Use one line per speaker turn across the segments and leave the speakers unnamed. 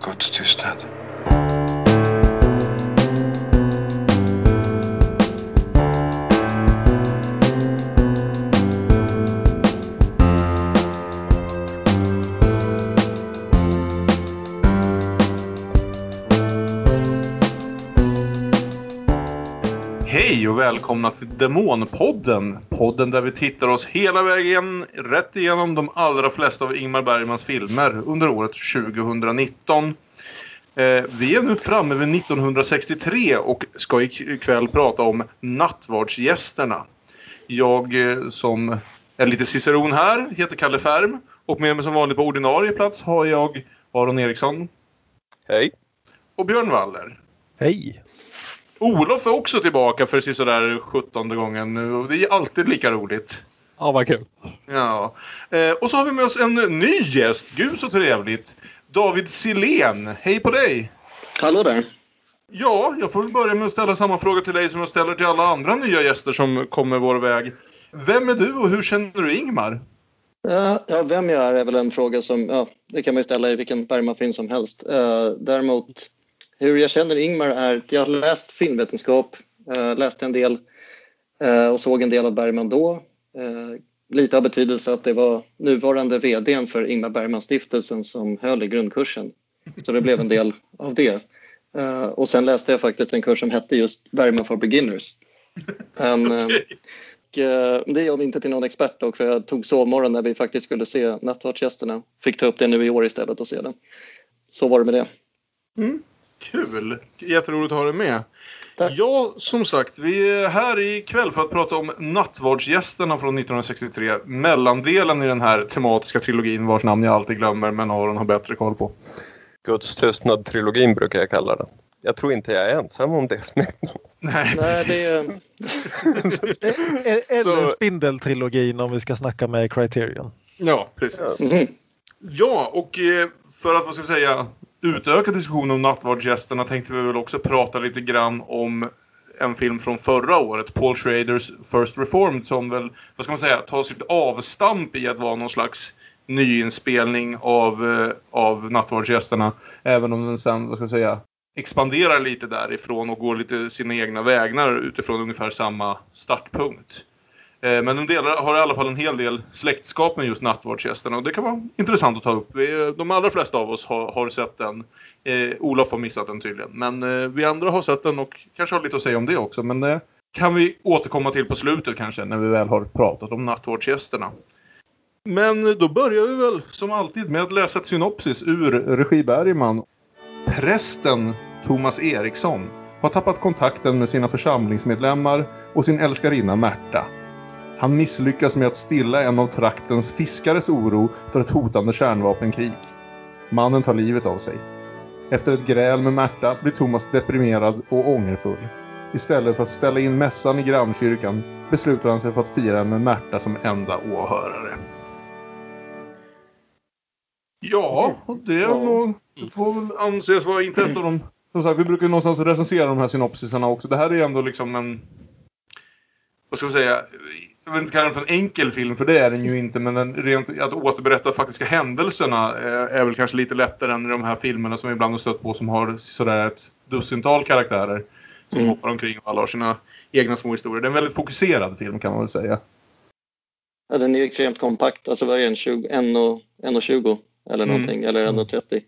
Guds tystnad.
Hej och välkomna till Demonpodden. Podden där vi tittar oss hela vägen rätt igenom de allra flesta av Ingmar Bergmans filmer under året 2019. Eh, vi är nu framme vid 1963 och ska ikväll prata om Nattvardsgästerna. Jag eh, som är lite ciceron här heter Kalle Färm och med mig som vanligt på ordinarie plats har jag Aron Eriksson
Hej.
och Björn Waller.
Hej!
Olof är också tillbaka för sådär 17 gången nu och det är alltid lika roligt.
Ja, vad kul.
Ja. Eh, och så har vi med oss en ny gäst. Gud så trevligt. David Silén. Hej på dig!
Hallå där.
Ja, jag får väl börja med att ställa samma fråga till dig som jag ställer till alla andra nya gäster som kommer vår väg. Vem är du och hur känner du Ingmar?
Ja, ja, vem jag är är väl en fråga som ja, det kan man ju ställa i vilken Bergman-film som helst. Uh, däremot hur jag känner Ingmar är att jag har läst filmvetenskap, uh, läste en del uh, och såg en del av Bergman då. Uh, lite av betydelse att det var nuvarande vdn för Ingmar Bergman-stiftelsen som höll i grundkursen. Så det blev en del av det. Och sen läste jag faktiskt en kurs som hette just Bergman for beginners. Uh, det gör mig inte till någon expert dock för jag tog sovmorgon när vi faktiskt skulle se Nattvardsgästerna. Fick ta upp det nu i år istället och se den. Så var det med det.
Mm. Kul! Jätteroligt att ha dig med.
Tack.
Ja, som sagt, vi är här ikväll för att prata om Nattvardsgästerna från 1963. Mellandelen i den här tematiska trilogin vars namn jag alltid glömmer men Aron har bättre koll på.
Guds tystnad-trilogin brukar jag kalla den. Jag tror inte jag är ensam om det smeknamnet.
Nej,
Nej,
precis.
det,
Eller Spindeltrilogin om vi ska snacka med Criterion.
Ja, precis.
Mhm.
Ja, och eh, för att vad ska jag säga, utöka diskussionen om Nattvardsgästerna tänkte vi väl också prata lite grann om en film från förra året, Paul Schraders First Reformed, som väl, vad ska man säga, tar sitt avstamp i att vara någon slags nyinspelning av, eh, av Nattvardsgästerna. Även om den sen, vad ska jag säga, expanderar lite därifrån och går lite sina egna vägnar utifrån ungefär samma startpunkt. Eh, men de delar, har i alla fall en hel del släktskap med just Nattvardsgästerna och det kan vara intressant att ta upp. Eh, de allra flesta av oss har, har sett den. Eh, Olof har missat den tydligen. Men eh, vi andra har sett den och kanske har lite att säga om det också. Men det kan vi återkomma till på slutet kanske när vi väl har pratat om Nattvardsgästerna. Men då börjar vi väl som alltid med att läsa ett synopsis ur Regi Bergman. Prästen Thomas Eriksson har tappat kontakten med sina församlingsmedlemmar och sin älskarinna Märta. Han misslyckas med att stilla en av traktens fiskares oro för ett hotande kärnvapenkrig. Mannen tar livet av sig. Efter ett gräl med Märta blir Thomas deprimerad och ångerfull. Istället för att ställa in mässan i grannkyrkan beslutar han sig för att fira med Märta som enda åhörare. Ja, och det får väl anses vara inte ett av de... Som sagt, vi brukar ju någonstans recensera de här synopsisarna också. Det här är ändå liksom en... Vad ska jag säga? Jag vill inte kalla den för en enkel film, för det är den ju inte. Men den, rent, att återberätta faktiska händelserna eh, är väl kanske lite lättare än i de här filmerna som vi ibland har stött på som har sådär ett dussintal karaktärer. Som
Mm.
hoppar omkring och alla har sina egna små historier. Det är en väldigt fokuserad film kan man väl säga.
Ja, den är ju extremt kompakt. Alltså vad är den? 20, 1 och, 1 och 20 eller
Mm.
någonting. Eller 1 och 30.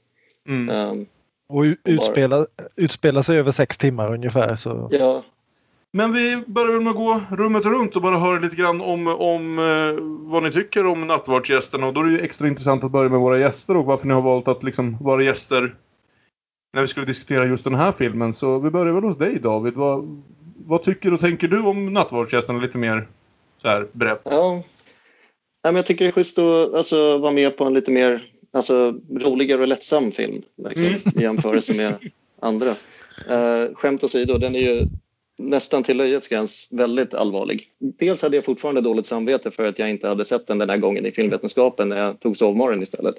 Mm.
Ehm,
Och u- utspela, utspela sig över sex timmar ungefär. Så.
ja,
Men vi börjar väl med att gå rummet runt och bara höra lite grann om, om eh, vad ni tycker om Nattvardsgästerna. Och då är det ju extra intressant att börja med våra gäster och varför ni har valt att liksom vara gäster när vi skulle diskutera just den här filmen. Så vi börjar väl hos dig David. Vad, vad tycker och tänker du om Nattvardsgästerna lite mer så här brett?
ja. ja men jag tycker det är schysst att alltså, vara med på en lite mer alltså, roligare och lättsam film liksom,
Mm.
i jämförelse med andra. Uh, skämt åsido, den är ju nästan till löjets gräns väldigt allvarlig. Dels hade jag fortfarande dåligt samvete för att jag inte hade sett den den här gången i filmvetenskapen när jag tog sovmorgon istället.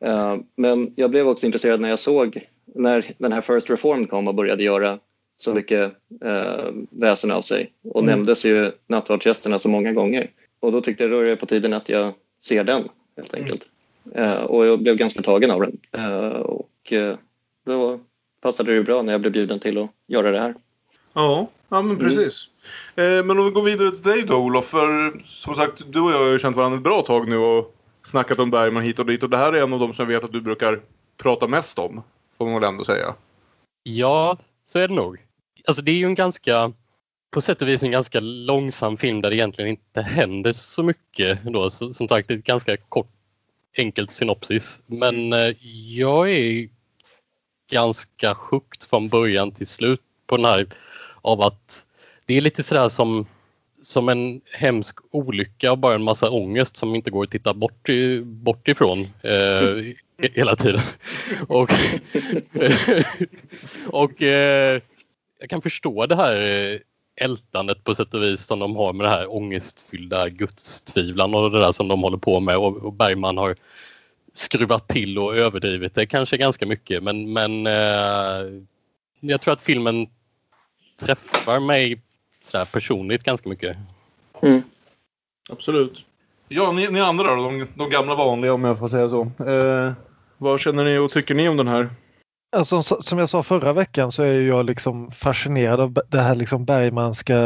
Eh, Men jag blev också intresserad när jag såg när den här First Reform kom och började göra så mycket eh, väsen av sig och
Mm.
nämndes ju nattvardsgästerna så många gånger. Och då tyckte jag då är det på tiden att jag ser den helt enkelt. Eh, och jag blev ganska tagen av den. Eh, och eh, då passade det ju bra när jag blev bjuden till att göra det här.
Ja, ja men precis. Mm. Men om vi går vidare till dig då Olof. För som sagt, du och jag har ju känt varandra ett bra tag nu och snackat om Bergman hit och dit. Och det här är en av de som jag vet att du brukar prata mest om. Får man väl ändå säga.
Ja, så är det nog. Alltså det är ju en ganska, på sätt och vis en ganska långsam film där det egentligen inte händer så mycket. Då. Så, som sagt, det är ett ganska kort enkelt synopsis. Men eh, jag är ganska sjukt från början till slut på den här av att det är lite sådär som, som en hemsk olycka och bara en massa ångest som inte går att titta bort, i, bort ifrån eh, hela tiden. och och eh, jag kan förstå det här eh, ältandet på sätt och vis som de har med det här ångestfyllda gudstvivlan och det där som de håller på med och, och Bergman har skruvat till och överdrivit det kanske ganska mycket men, men eh, jag tror att filmen träffar mig så personligt ganska mycket.
Mm. Absolut. Ja, ni, ni andra då, de, de, gamla vanliga om jag får säga så. Eh, vad känner ni och tycker ni om den här?
Alltså, som jag sa förra veckan så är jag liksom fascinerad av det här liksom Bergmanska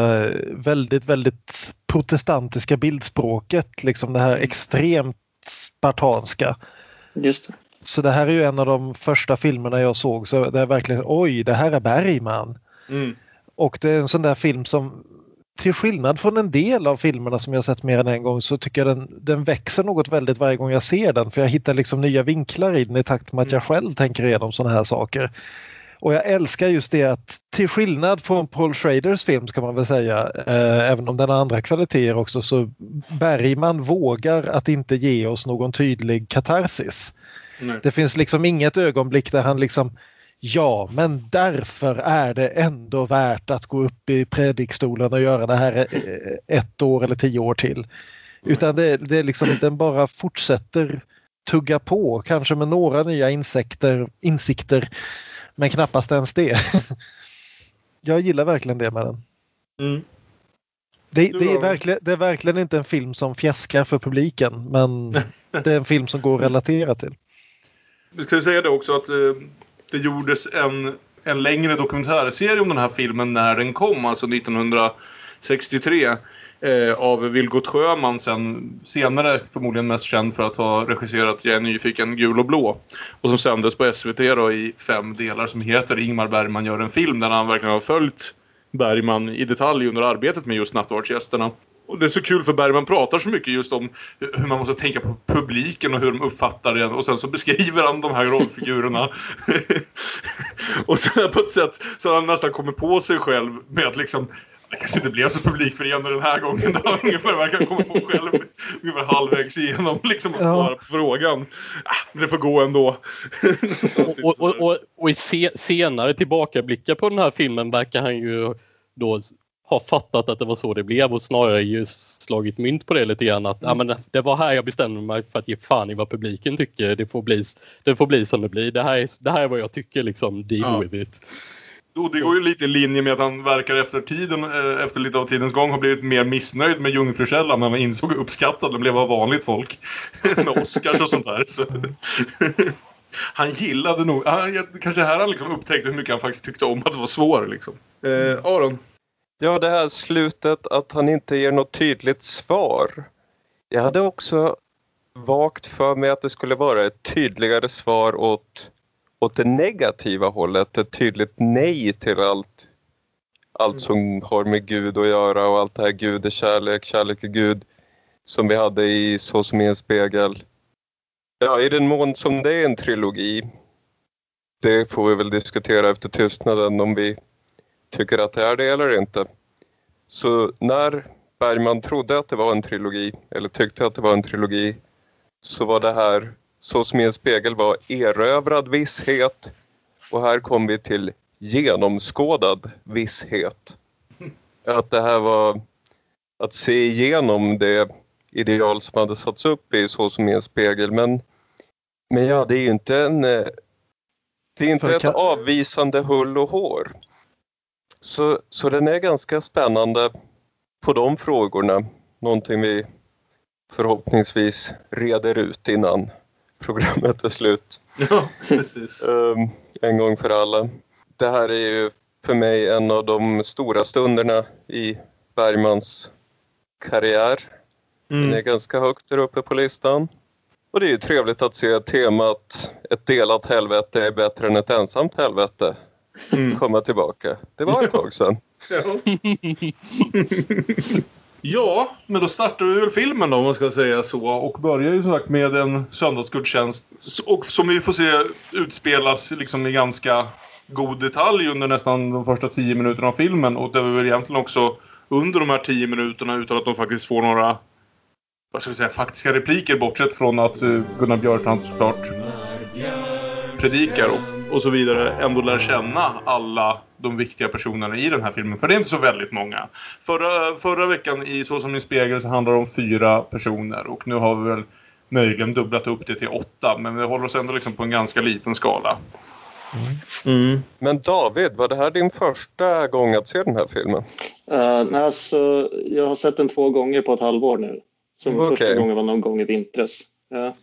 väldigt, väldigt protestantiska bildspråket. Liksom det här extremt spartanska.
Just det.
Så det här är ju en av de första filmerna jag såg så det är verkligen oj, det här är Bergman. Mm. Och det är en sån där film som till skillnad från en del av filmerna som jag sett mer än en gång så tycker jag den, den växer något väldigt varje gång jag ser den för jag hittar liksom nya vinklar i den i takt med att jag själv tänker igenom sådana här saker. Och jag älskar just det att till skillnad från Paul Schraders film ska man väl säga, eh, även om den har andra kvaliteter också, så Bergman vågar att inte ge oss någon tydlig katarsis. Nej. Det finns liksom inget ögonblick där han liksom Ja, men därför är det ändå värt att gå upp i predikstolen och göra det här ett år eller tio år till. Utan det, det är liksom, den bara fortsätter tugga på, kanske med några nya insekter, insikter, men knappast ens det. Jag gillar verkligen det med den. Mm. Det, det, är verkligen, det är verkligen inte en film som fjäskar för publiken, men det är en film som går att relatera till.
Vi ska säga det också att eh, det gjordes en, en längre dokumentärserie om den här filmen när den kom, alltså 1963. Eh, av Vilgot Sjöman sen senare förmodligen mest känd för att ha regisserat Jag är nyfiken, gul och blå. Och som sändes på SVT då i fem delar som heter Ingmar Bergman gör en film där han verkligen har följt Bergman i detalj under arbetet med just Nattvardsgästerna. Och det är så kul för Bergman pratar så mycket just om hur man måste tänka på publiken och hur de uppfattar det. Och sen så beskriver han de här rollfigurerna. och så på ett sätt så han nästan kommer på sig själv med att liksom det kanske inte blev så publikfriande den här gången. Då ungefär verkar komma på själv ungefär halvvägs igenom liksom att svara på frågan. Ah, men det får gå ändå.
och, och, och, och, och i se, senare tillbakablickar på den här filmen verkar han ju då har fattat att det var så det blev och snarare just slagit mynt på det lite grann. Att mm. ja, men det var här jag bestämde mig för att ge fan i vad publiken tycker. Det får bli, det får bli som det blir. Det här är, det här är vad jag tycker, liksom. Deal ja. with it.
Och det går ju lite i linje med att han verkar efter tiden, eh, efter lite av tidens gång, har blivit mer missnöjd med Jungfrukällan när man insåg hur uppskattad den blev av vanligt folk. med Oscars och sånt där. Så. han gillade nog, han, kanske här han liksom upptäckte hur mycket han faktiskt tyckte om att vara svår. Liksom. Eh, Aron?
Ja, det här slutet att han inte ger något tydligt svar. Jag hade också vagt för mig att det skulle vara ett tydligare svar åt, åt det negativa hållet. Ett tydligt nej till allt, allt som har med Gud att göra och allt det här Gud är kärlek, kärlek är Gud som vi hade i Så som i en spegel. Ja, i den mån som det är en trilogi, det får vi väl diskutera efter tystnaden om vi tycker att det är det eller inte. Så när Bergman trodde att det var en trilogi, eller tyckte att det var en trilogi, så var det här Så som i en spegel var erövrad visshet och här kom vi till genomskådad visshet. Att det här var att se igenom det ideal som hade satts upp i Så som i en spegel. Men, men ja, det är ju inte en... Det är inte ett avvisande hull och hår. Så, så den är ganska spännande på de frågorna. Någonting vi förhoppningsvis reder ut innan programmet är slut.
Ja, precis.
Um, en gång för alla. Det här är ju för mig en av de stora stunderna i Bergmans karriär. Den är
Mm.
ganska högt där uppe på listan. Och det är ju trevligt att se temat ett delat helvete är bättre än ett ensamt helvete
Mm.
komma tillbaka. Det var ett tag sedan.
Ja. ja, men då startar vi väl filmen då om man ska säga så. Och börjar ju som sagt med en söndagsgudstjänst. Och som vi får se utspelas liksom i ganska god detalj under nästan de första tio minuterna av filmen. Och det är väl egentligen också under de här tio minuterna utan att de faktiskt får några vad ska vi säga, faktiska repliker bortsett från att uh, Gunnar Björstrand såklart predikar och, och så vidare ändå lär känna alla de viktiga personerna i den här filmen. För det är inte så väldigt många. Förra, förra veckan i Så som i spegel så handlar det om fyra personer och nu har vi väl möjligen dubblat upp det till åtta men vi håller oss ändå liksom på en ganska liten skala. Mm.
Men David, var det här din första gång att se den här filmen?
Uh, nej, alltså, jag har sett den två gånger på ett halvår nu. Som
Okej.
första gången var någon gång i vintras. Ja.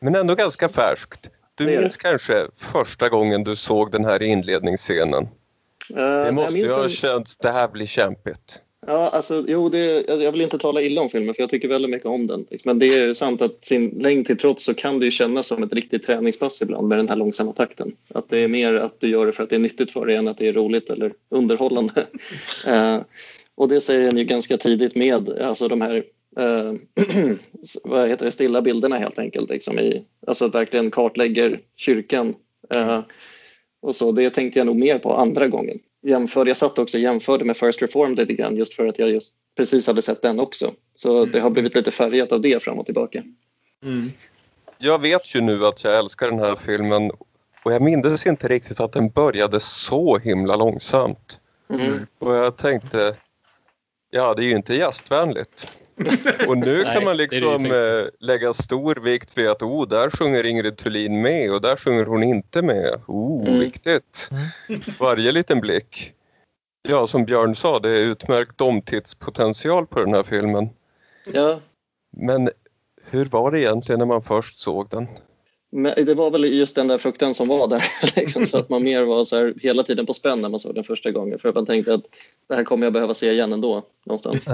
Men ändå ganska färskt. Du
Det
minns kanske första gången du såg den här inledningsscenen?
Eh,
Det måste ju ha känts, det här blir kämpigt.
Ja, alltså, jo, det, jag vill inte tala illa om filmen för jag tycker väldigt mycket om den. Men det är sant att sin längd till trots så kan det ju kännas som ett riktigt träningspass ibland med den här långsamma takten. Att det är mer att du gör det för att det är nyttigt för dig än att det är roligt eller underhållande. Eh, och det säger den ju ganska tidigt med alltså de här eh, vad heter det, stilla bilderna helt enkelt. Liksom i, alltså att verkligen kartlägger kyrkan. Eh, och så, det tänkte jag nog mer på andra gången. Jämför, jag satt också och jämförde med First Reformed lite grann just för att jag just precis hade sett den också. Så det har blivit lite färgat av det fram och tillbaka.
Mm.
Jag vet ju nu att jag älskar den här filmen och jag minns inte riktigt att den började så himla långsamt.
Mm.
Och jag tänkte, ja det är ju inte gästvänligt. Och nu
Nej,
kan man liksom eh, lägga stor vikt vid att oh, där sjunger Ingrid Thulin med och där sjunger hon inte med. Oh,
Mm.
viktigt. Varje liten blick. Ja, som Björn sa, det är utmärkt domtidspotential på den här filmen.
Ja,
Men hur var det egentligen när man först såg den?
men det var väl just den där fruktan som var där. Liksom, så att man mer var så här, hela tiden på spänn när man såg den första gången. För att man tänkte att det här kommer jag behöva se igen ändå. Någonstans.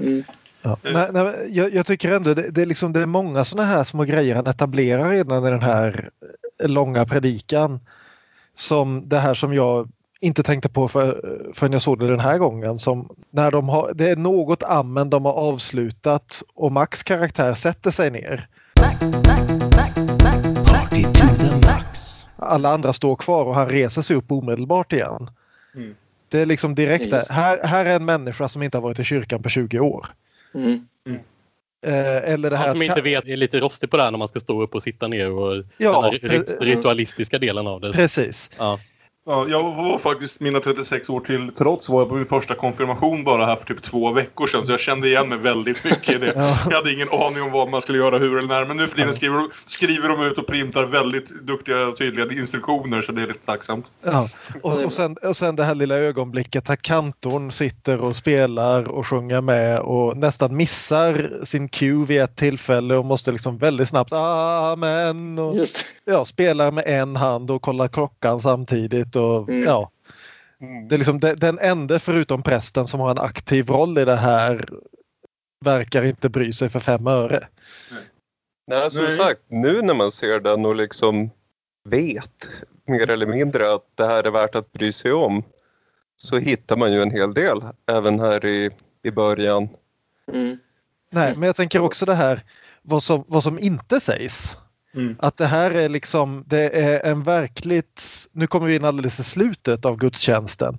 Mm.
Ja. Nej, nej, jag, jag tycker ändå det, det, är liksom, det är många sådana här små grejer han etablerar redan i den här eh, långa predikan. Som det här som jag inte tänkte på för, förrän jag såg det den här gången. Som när de har, det är något amen de har avslutat och Max karaktär sätter sig ner. Alla andra står kvar och han reser sig upp omedelbart igen.
Mm.
Det är liksom direkt där. Här, här är en människa som inte har varit i kyrkan på 20 år.
Mm.
Eh, eller det här
Han som inte vet är lite rostig på det här när man ska stå upp och sitta ner och
Ja,
den ritualistiska delen av det.
Precis.
Ja.
Ja, jag var faktiskt mina 36 år till trots var jag på min första konfirmation bara här för typ två veckor sedan så jag kände igen mig väldigt mycket i det.
Ja.
Jag hade ingen aning om vad man skulle göra, hur eller när men nu för tiden skriver, de- skriver de ut och printar väldigt duktiga och tydliga instruktioner så det är lite tacksamt.
Ja. Och, och, sen, och sen det här lilla ögonblicket där kantorn sitter och spelar och sjunger med och nästan missar sin cue vid ett tillfälle och måste liksom väldigt snabbt amen och
Just
ja, spelar med en hand och kollar klockan samtidigt. Och,
Mm.
ja. Det är liksom de- den enda förutom prästen som har en aktiv roll i det här verkar inte bry sig för fem öre.
Nej, som
Nej.
sagt, nu när man ser den och liksom vet mer eller mindre att det här är värt att bry sig om så hittar man ju en hel del även här i, i början.
Mm.
Nej, men jag tänker också det här vad som, vad som inte sägs.
Mm.
Att det här är liksom, det är en verkligt, nu kommer vi in alldeles i slutet av gudstjänsten.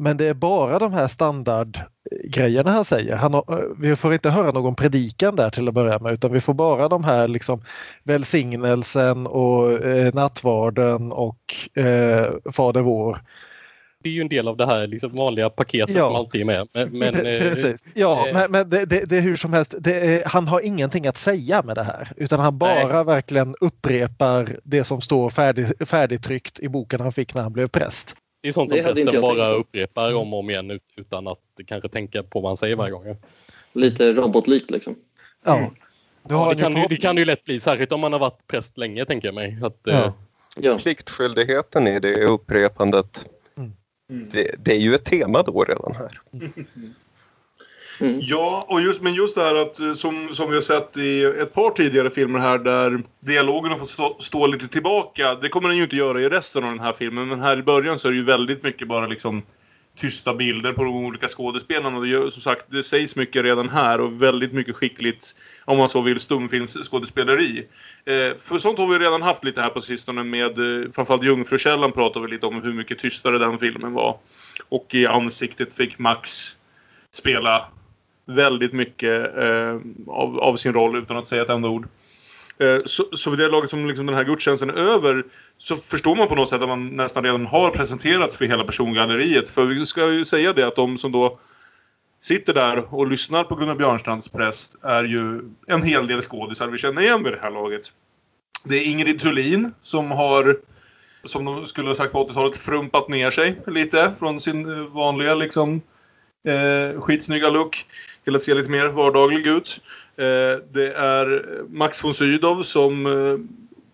Men det är bara de här standardgrejerna han säger. Han har, vi får inte höra någon predikan där till att börja med utan vi får bara de här liksom välsignelsen och eh, nattvarden och eh, Fader vår.
Det är ju en del av det här liksom vanliga paketet
Ja.
som alltid är med. Men, men, eh,
Precis. Ja,
eh,
men, men det, det, det är hur som helst. Det är, han har ingenting att säga med det här utan han bara
Nej.
verkligen upprepar det som står färdig, färdigtryckt i boken han fick när han blev präst.
det är sånt som prästen bara upprepar om och om igen ut- utan att kanske tänka på vad han säger varje gång.
Lite robotlikt liksom.
Ja.
Mm.
Ja, det, kan
ju
det kan ju lätt bli, särskilt om man har varit präst länge tänker jag mig. Att,
Ja.
eh,
ja. pliktskyldigheten i det upprepandet. Mm. Det, det, är ju ett tema då redan här.
Mm. Ja, och just, men just det här att eh, som, som vi har sett i ett par tidigare filmer här där dialogen har fått stå, stå, lite tillbaka. Det kommer den ju inte göra i resten av den här filmen men här i början så är det ju väldigt mycket bara liksom tysta bilder på de olika skådespelarna. Det, som sagt, det sägs mycket redan här och väldigt mycket skickligt, om man så vill, stumfilmsskådespeleri. Eh, för sånt har vi redan haft lite här på sistone med, eh, framförallt Jungfrukällan pratade vi lite om hur mycket tystare den filmen var. Och i ansiktet fick Max spela väldigt mycket eh, av, av, sin roll utan att säga ett enda ord. Eh, så, så vid det laget som liksom den här gudstjänsten är över så förstår man på något sätt att man nästan redan har presenterats för hela persongalleriet. För vi ska ju säga det att de som då sitter där och lyssnar på Gunnar Björnstrands präst är ju en hel del skådisar vi känner igen vid det här laget. Det är Ingrid Thulin som har, som de skulle ha sagt på 80-talet, frumpat ner sig lite från sin eh, vanliga liksom eh, skitsnygga look till att se lite mer vardaglig ut. Eh, det är Max von Sydow som eh,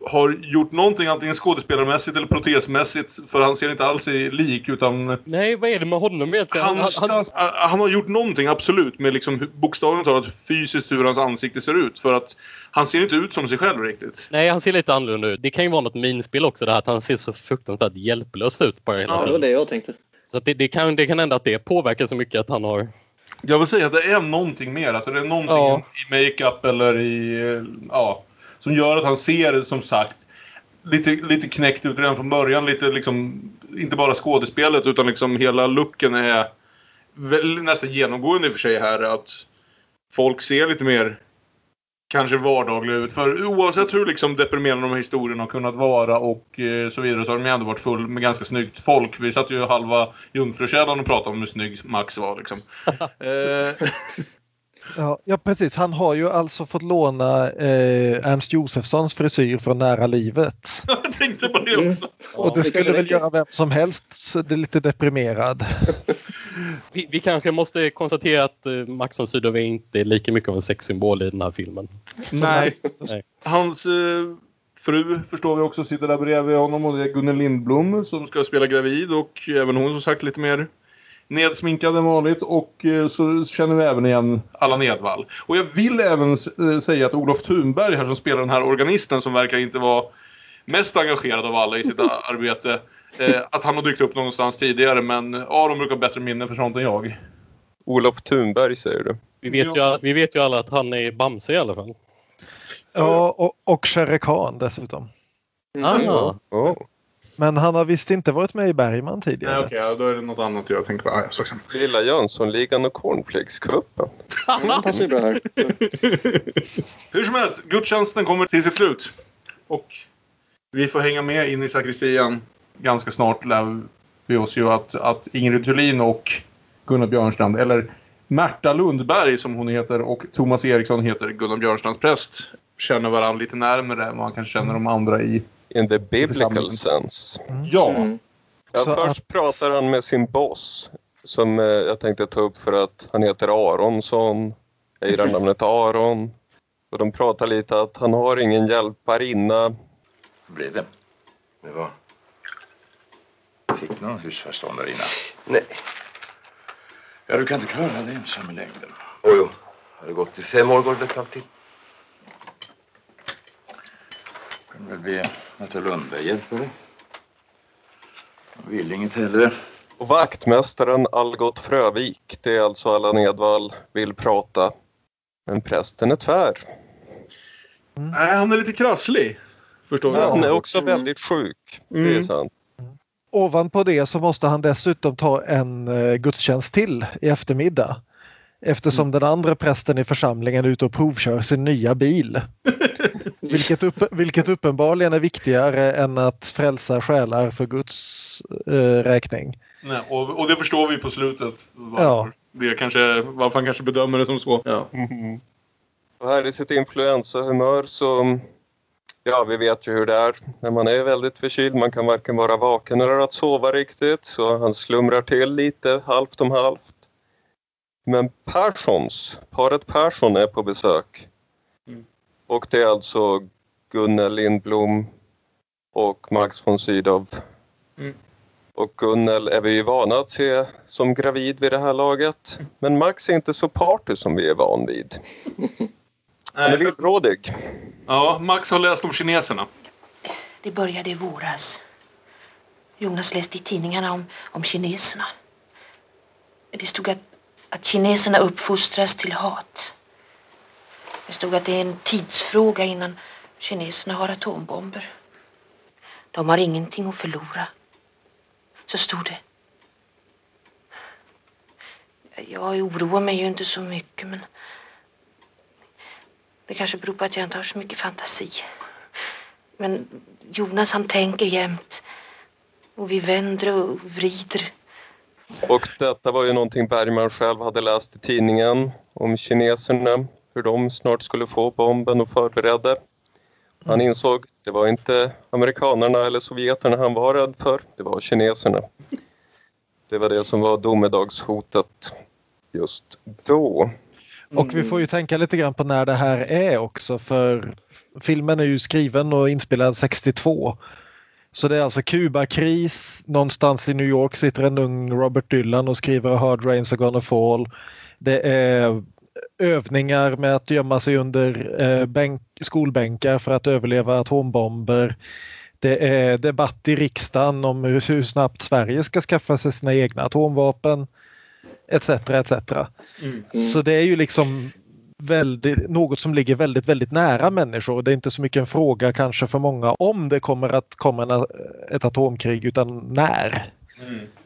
har gjort någonting antingen skådespelarmässigt eller protesmässigt för han ser inte alls lik utan...
Nej, vad är det med honom egentligen?
Han, han, han... han har gjort någonting absolut med liksom bokstavligt talat fysiskt hur hans ansikte ser ut för att han ser inte ut som sig själv riktigt.
Nej, han ser lite annorlunda ut. Det kan ju vara något minspel också det här att han ser så fruktansvärt hjälplös ut bara
hela Ja, det var det jag tänkte.
Så det, det, kan, det kan hända att det påverkar så mycket att han har
jag vill säga att det är någonting mer. Alltså det är någonting ja. i makeup eller i... Ja, som gör att han ser, som sagt, lite, lite knäckt ut redan från början. Lite liksom, inte bara skådespelet utan liksom hela looken är väl nästan genomgående i och för sig här. Att folk ser lite mer kanske vardagliga ut. För oavsett hur liksom deprimerande de här historierna har kunnat vara och eh, så vidare så har de ju ändå varit full med ganska snyggt folk. Vi satt ju halva Jungfrukällan och pratade om hur snygg Max var liksom. eh,
Ja, ja, precis. Han har ju alltså fått låna eh, Ernst Josefssons frisyr från Nära livet.
Jag tänkte på det också.
Och det, skulle väl göra vem som helst det är lite deprimerad.
vi, vi, kanske måste konstatera att eh, Max von Sydow inte är lika mycket av en sexsymbol i den här filmen.
Nej. Nej. Hans eh, fru förstår vi också sitter där bredvid honom och det är Gunnel Lindblom som ska spela gravid och även hon som sagt lite mer nedsminkad än vanligt och eh, så känner vi även igen Allan Edwall. Och jag vill även eh, säga att Olof Thunberg här som spelar den här organisten som verkar inte vara mest engagerad av alla i sitt arbete. Eh, att han har dykt upp någonstans tidigare men Aron brukar ha bättre minne för sånt än jag.
Olof Thunberg säger du?
Vi vet, ju, vi vet ju alla att han är Bamse i alla fall.
Ja, och, och Shere Khan dessutom.
Ah. Oh.
Men han har visst inte varit med i Bergman tidigare.
Nej, okej, okay, då är det något annat jag tänker på. Ah, ja,
Lilla Jönssonligan och Cornflakescupen.
Det passar ju bra här.
Hur som helst, gudstjänsten kommer till sitt slut. Och vi får hänga med in i sakristian. Ganska snart lär vi oss ju att, att Ingrid Thulin och Gunnar Björnstrand, eller Märta Lundberg som hon heter och Thomas Eriksson heter Gunnar Björnstrands präst, känner varandra lite närmare än vad man kanske känner de andra i
In the biblical sense.
Mm. Ja. Mm.
ja först att... pratar han med sin boss som eh, jag tänkte ta upp för att han heter Aronsson. Jag gillar namnet Aron. Och de pratar lite att han har ingen hjälparinna.
Hur blev det? Det var... Fick någon husförståndarinna?
Nej.
Ja, du kan inte klara det ensam i längden.
Oh, jo, har det gått i fem år går det tag till.
kan väl bli att Lundberg hjälper dig. Jag vill inget hellre.
Och vaktmästaren Algot Frövik, det är alltså Allan Edwall, vill prata. Men prästen är tvär.
Mm. Nej, han är lite krasslig. Förstår
ja, Han är också väldigt sjuk. Mm. Det är mm. sant.
Ovanpå det så måste han dessutom ta en uh, gudstjänst till i eftermiddag. Eftersom mm. den andra prästen i församlingen är ute och provkör sin nya bil. vilket, upp, vilket uppenbarligen är viktigare än att frälsa själar för Guds eh, räkning.
Nej, och, och, det förstår vi på slutet. Varför, ja. det kanske, varför han kanske bedömer det som så. Ja. Mm.
Och här i sitt influensahumör så Ja, vi vet ju hur det är när man är väldigt förkyld. Man kan varken vara vaken eller att sova riktigt. Så han slumrar till lite, halvt om halvt. Men Perssons, paret Persson är på besök. Mm. Och det är alltså Gunnel Lindblom och Max von Sydow.
Mm.
Och Gunnel är vi ju vana att se som gravid vid det här laget. Men Max är inte så party som vi är van vid. Han är villrådig.
ja, Max har läst om kineserna.
Det började i våras. Jonas läste i tidningarna om, om kineserna. Det stod att, att kineserna uppfostras till hat. Det stod att det är en tidsfråga innan kineserna har atombomber. De har ingenting att förlora. Så stod det. Jag oroar mig ju inte så mycket men det kanske beror på att jag inte har så mycket fantasi. Men Jonas han tänker jämt. Och vi vänder och vrider.
Och detta var ju någonting Bergman själv hade läst i tidningen om kineserna, hur de snart skulle få bomben och förberedde. Han insåg det var inte amerikanerna eller sovjeterna han var rädd för, det var kineserna. Det var det som var domedagshotet just då.
Och vi får ju tänka lite grann på när det här är också för filmen är ju skriven och inspelad 62. Så det är alltså Kubakris, någonstans i New York sitter en ung Robert Dylan och skriver Hard Rains Are Gonna Fall. Det är övningar med att gömma sig under eh, bänk, skolbänkar för att överleva atombomber. Det är debatt i riksdagen om hur, hur snabbt Sverige ska skaffa sig sina egna atomvapen. Etc. etc. Så det är ju liksom väldigt, något som ligger väldigt, väldigt nära människor. Det är inte så mycket en fråga kanske för många om det kommer att komma en, ett atomkrig utan när.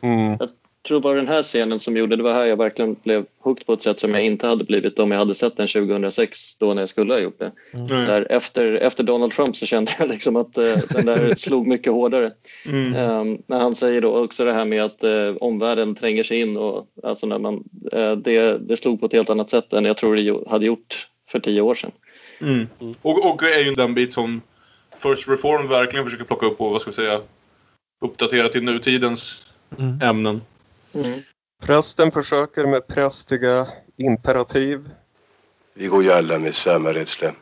Mm.
Jag tror det var den här scenen som gjorde, det var här jag verkligen blev hooked på ett sätt som jag inte hade blivit om jag hade sett den 2006 då när jag skulle ha gjort det.
Mm.
Här, efter, efter Donald Trump så kände jag liksom att eh, den där slog mycket hårdare.
Mm.
Ehm, när han säger då också det här med att eh, omvärlden tränger sig in och alltså när man, eh, det, det slog på ett helt annat sätt än jag tror det hade gjort för tio år sedan.
Mm. Och, och är ju den bit som First Reform verkligen försöker plocka upp och vad ska vi säga uppdatera till nutidens
Mm.
ämnen.
Mm.
Prästen försöker med prästiga imperativ.
Vi går ju alla med samma rädsla.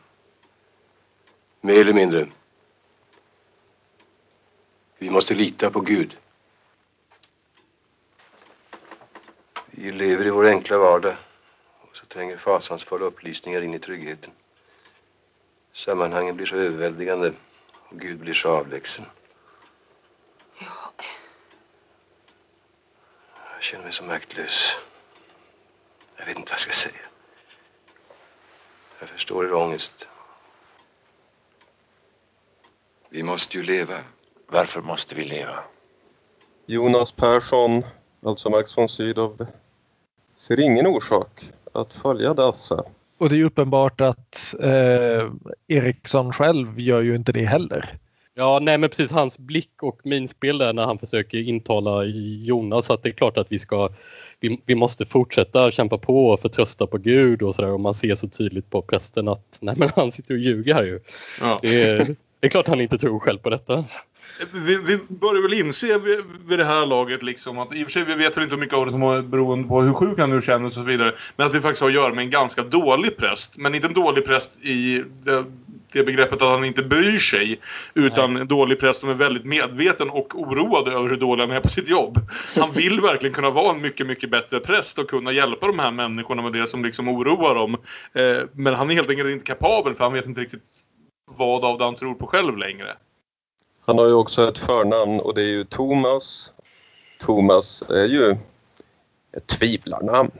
Mer eller mindre. Vi måste lita på Gud. Vi lever i vår enkla vardag och så tränger fasansfulla upplysningar in i tryggheten. Sammanhangen blir så överväldigande och Gud blir så avlägsen. Jag känner mig så maktlös. Jag vet inte vad jag ska säga. Jag förstår er ångest.
Vi måste ju leva. Varför måste vi leva?
Jonas Persson, alltså Max von Sydow, ser ingen orsak att följa dessa.
Och det är ju uppenbart att eh, Eriksson själv gör ju inte det heller.
Ja, nej men precis hans blick och minspel där när han försöker intala Jonas att det är klart att vi ska vi, vi måste fortsätta kämpa på och förtrösta på Gud och sådär och man ser så tydligt på prästen att nej men han sitter och ljuger här ju.
Ja.
Det är, det är klart han inte tror själv på detta.
Vi, vi börjar väl inse vid, vid det här laget liksom att i och för sig vi vet väl inte hur mycket av det som är beroende på hur sjuk han nu känner och så vidare. Men att vi faktiskt har att göra med en ganska dålig präst. Men inte en dålig präst i det, det begreppet att han inte bryr sig. Utan en dålig präst som är väldigt medveten och oroad över hur dålig han är på sitt jobb. Han vill verkligen kunna vara en mycket, mycket bättre präst och kunna hjälpa de här människorna med det som liksom oroar dem. Eh, men han är helt enkelt inte kapabel för han vet inte riktigt vad av det han tror på själv längre.
Han har ju också ett förnamn och det är ju Thomas. Thomas är ju ett tvivlarnamn.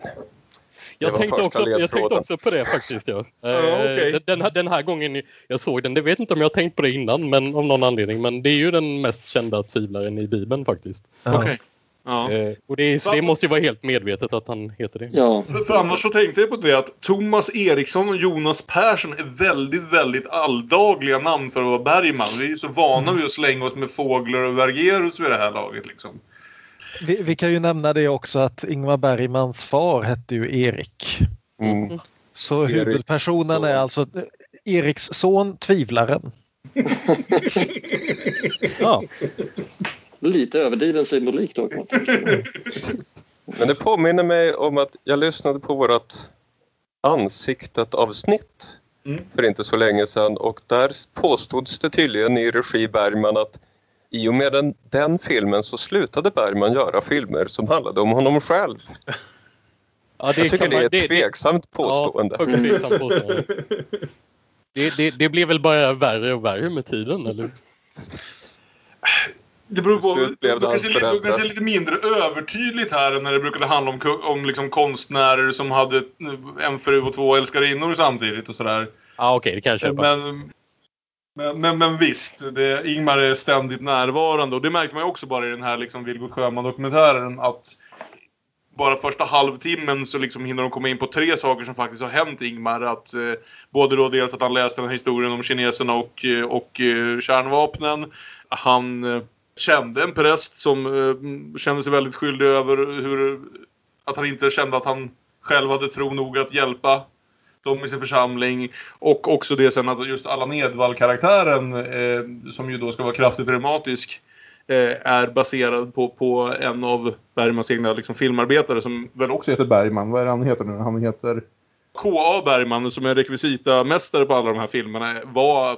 Jag tänkte, också, jag tänkte också på det faktiskt. Ja.
Ja, okej.
Eh, den, här, den här gången jag såg den, det vet inte om jag har tänkt på det innan men av någon anledning, men det är ju den mest kända tvivlaren i Bibeln faktiskt.
Ja.
Okej. Ja.
Eh, och det, så det måste ju vara helt medvetet att han heter det.
Ja,
För, för annars så tänkte jag på det att Thomas Eriksson och Jonas Persson är väldigt, väldigt alldagliga namn för att vara Bergman. Vi är ju så vana vid att slänga oss med fåglar och Vergerus vid det här laget liksom.
Vi, vi kan ju nämna det också att Ingmar Bergmans far hette ju Erik.
Mm.
Så
Eriks
huvudpersonen
son.
är alltså eh, Eriks son, tvivlaren.
Ja.
lite överdriven symbolik tänka.
Men det påminner mig om att jag lyssnade på vårt ansiktet-avsnitt mm. för inte så länge sedan och där påstods det tydligen i regi Bergman att i och med den, den filmen så slutade Bergman göra filmer som handlade om honom själv. Ja, jag tycker det är ett det, tveksamt påstående. Ja, tveksamt påstående.
det, det, det blir väl bara värre och värre med tiden, eller?
Det beror på. Det, det kanske, lite, det kanske är lite mindre övertydligt här än när det brukade handla om, om liksom konstnärer som hade en fru och två älskarinnor samtidigt och sådär.
Ja, okej, okay, det kan jag köpa.
Men, men, men, men visst, det, Ingmar är ständigt närvarande och det märkte man ju också bara i den här liksom Vilgot Sjöman-dokumentären att bara första halvtimmen så liksom hinner de komma in på tre saker som faktiskt har hänt Ingmar. Att, eh, både då dels att han läste den här historien om kineserna och, eh, och eh, kärnvapnen. Han eh, kände en präst som eh, kände sig väldigt skyldig över hur, att han inte kände att han själv hade tro nog att hjälpa de i sin församling. Och också det sen att just Allan Edwall-karaktären, eh, som ju då ska vara kraftigt reumatisk, eh, är baserad på, på en av Bergmans egna liksom, filmarbetare som väl också heter Bergman. Vad är det han heter nu? Han heter K.A. Bergman som är rekvisitamästare på alla de här filmerna var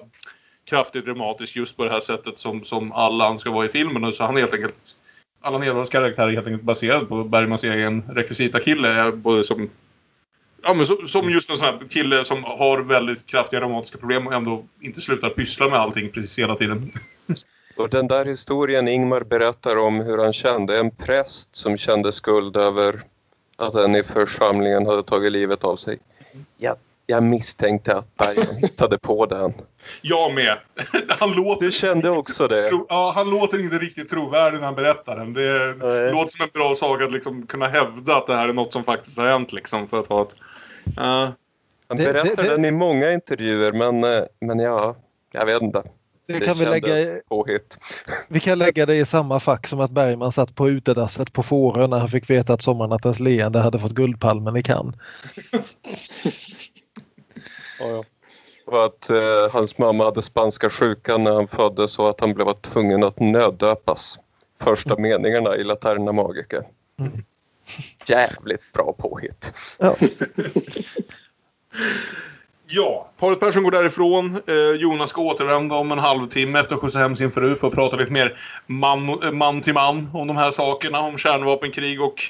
kraftigt dramatisk just på det här sättet som, som Allan ska vara i filmen. Så han är helt enkelt Allan Edwalls karaktär är helt enkelt baserad på Bergmans egen rekvisitakille. Både som, ja, men som, som just en sån här kille som har väldigt kraftiga dramatiska problem och ändå inte slutar pyssla med allting precis hela tiden.
Och den där historien Ingmar berättar om hur han kände en präst som kände skuld över att en i församlingen hade tagit livet av sig. Jag jag misstänkte att Bergman hittade på den.
Jag med.
Han låter du kände också det?
Tro, ja, han låter inte riktigt trovärdig när han berättar den. Det Nej. låter som en bra sak att liksom kunna hävda att det här är något som faktiskt har hänt. Liksom, för att ha ett, uh.
Han berättar det, det, den i många intervjuer, men, eh, men ja, jag vet inte. Det, kan vi, lägga, påhitt.
vi kan lägga det i samma fack som att Bergman satt på utedasset på Fårö när han fick veta att Sommarnattens leende hade fått Guldpalmen i Cannes.
Ja, Och att eh, hans mamma hade spanska sjukan när han föddes och att han blev tvungen att nöddöpas. Första mm. meningarna i Laterna Magica. Mm. Jävligt bra påhitt. Ja.
ja, paret Persson går därifrån. Eh, Jonas ska återvända om en halvtimme efter att skjutsa hem sin fru för att prata lite mer man, man till man om de här sakerna. Om kärnvapenkrig och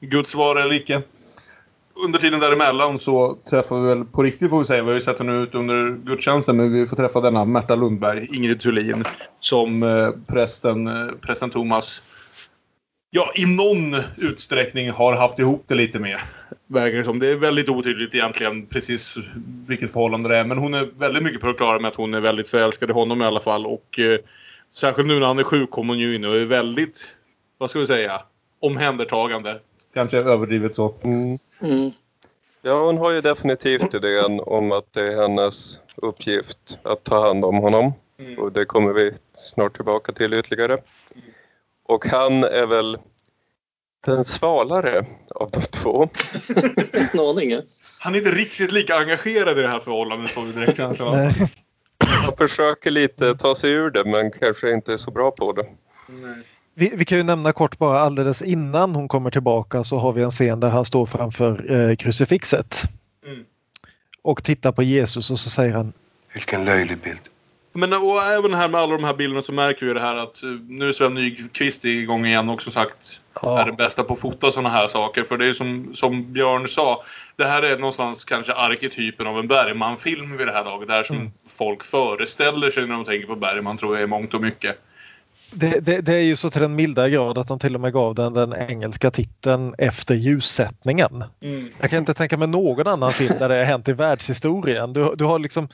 Guds vara eller icke under tiden däremellan så träffar vi väl på riktigt får vi säga. Vi har ju sett henne ut under gudstjänsten men vi får träffa denna Märta Lundberg, Ingrid Thulin, som eh, prästen, eh, prästen Thomas ja, i någon utsträckning har haft ihop det lite med. Verkar det som. Det är väldigt otydligt egentligen precis vilket förhållande det är. Men hon är väldigt mycket på det klara med att hon är väldigt förälskad i honom i alla fall. Och eh, särskilt nu när han är sjuk kommer hon ju in och är väldigt, vad ska vi säga, omhändertagande kanske överdrivet så. Mm. Mm.
Ja, hon har ju definitivt idén om att det är hennes uppgift att ta hand om honom. Mm. Och det kommer vi snart tillbaka till ytterligare. Mm. Och han är väl den svalare av de två.
Han är inte riktigt lika engagerad i det här förhållandet får vi direkt känslan
Han försöker lite ta sig ur det men kanske inte är så bra på det. Nej.
Vi, vi, kan ju nämna kort bara alldeles innan hon kommer tillbaka så har vi en scen där han står framför eh, krucifixet. Mm. Och tittar på Jesus och så säger han
Vilken löjlig bild.
Men och även här med alla de här bilderna så märker vi det här att eh, nu är Sven Nykvist igång igen och som sagt ja. är den bästa på att fota sådana här saker. För det är som, som Björn sa, det här är någonstans kanske arketypen av en Bergman-film vid det här laget. Det här som mm. folk föreställer sig när de tänker på Bergman tror jag är mångt och mycket.
Det, det, det, är ju så till den milda grad att de till och med gav den den engelska titeln efter ljussättningen. Mm. Jag kan inte tänka mig någon annan film där det har hänt i världshistorien. Du, du har liksom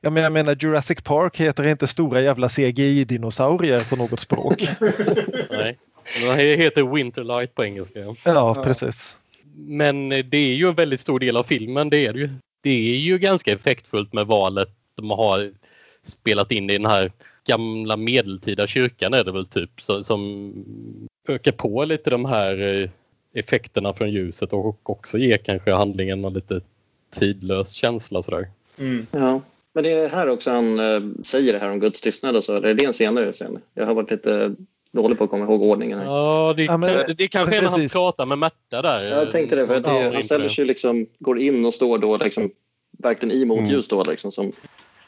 jag menar, jag menar Jurassic Park heter inte stora jävla CGI-dinosaurier på något språk.
Nej, det heter Winterlight på engelska.
Ja, precis.
Men det är ju en väldigt stor del av filmen, det är det ju. Det är ju ganska effektfullt med valet de har spelat in i den här gamla medeltida kyrkan är det väl typ som ökar på lite de här eh, effekterna från ljuset och också ger kanske handlingen en lite tidlös känsla sådär.
Mm. Ja, men det är här också han äh, säger det här om Guds tystnad och så, eller är det en senare scen? Jag har varit lite dålig på att komma ihåg ordningen. Här.
Ja, det, ja, men, kan, det kanske är när han pratar med Märta där.
Jag tänkte det, för att det, han ställer sig liksom, går in och står då liksom verkligen i motljus då liksom. Som,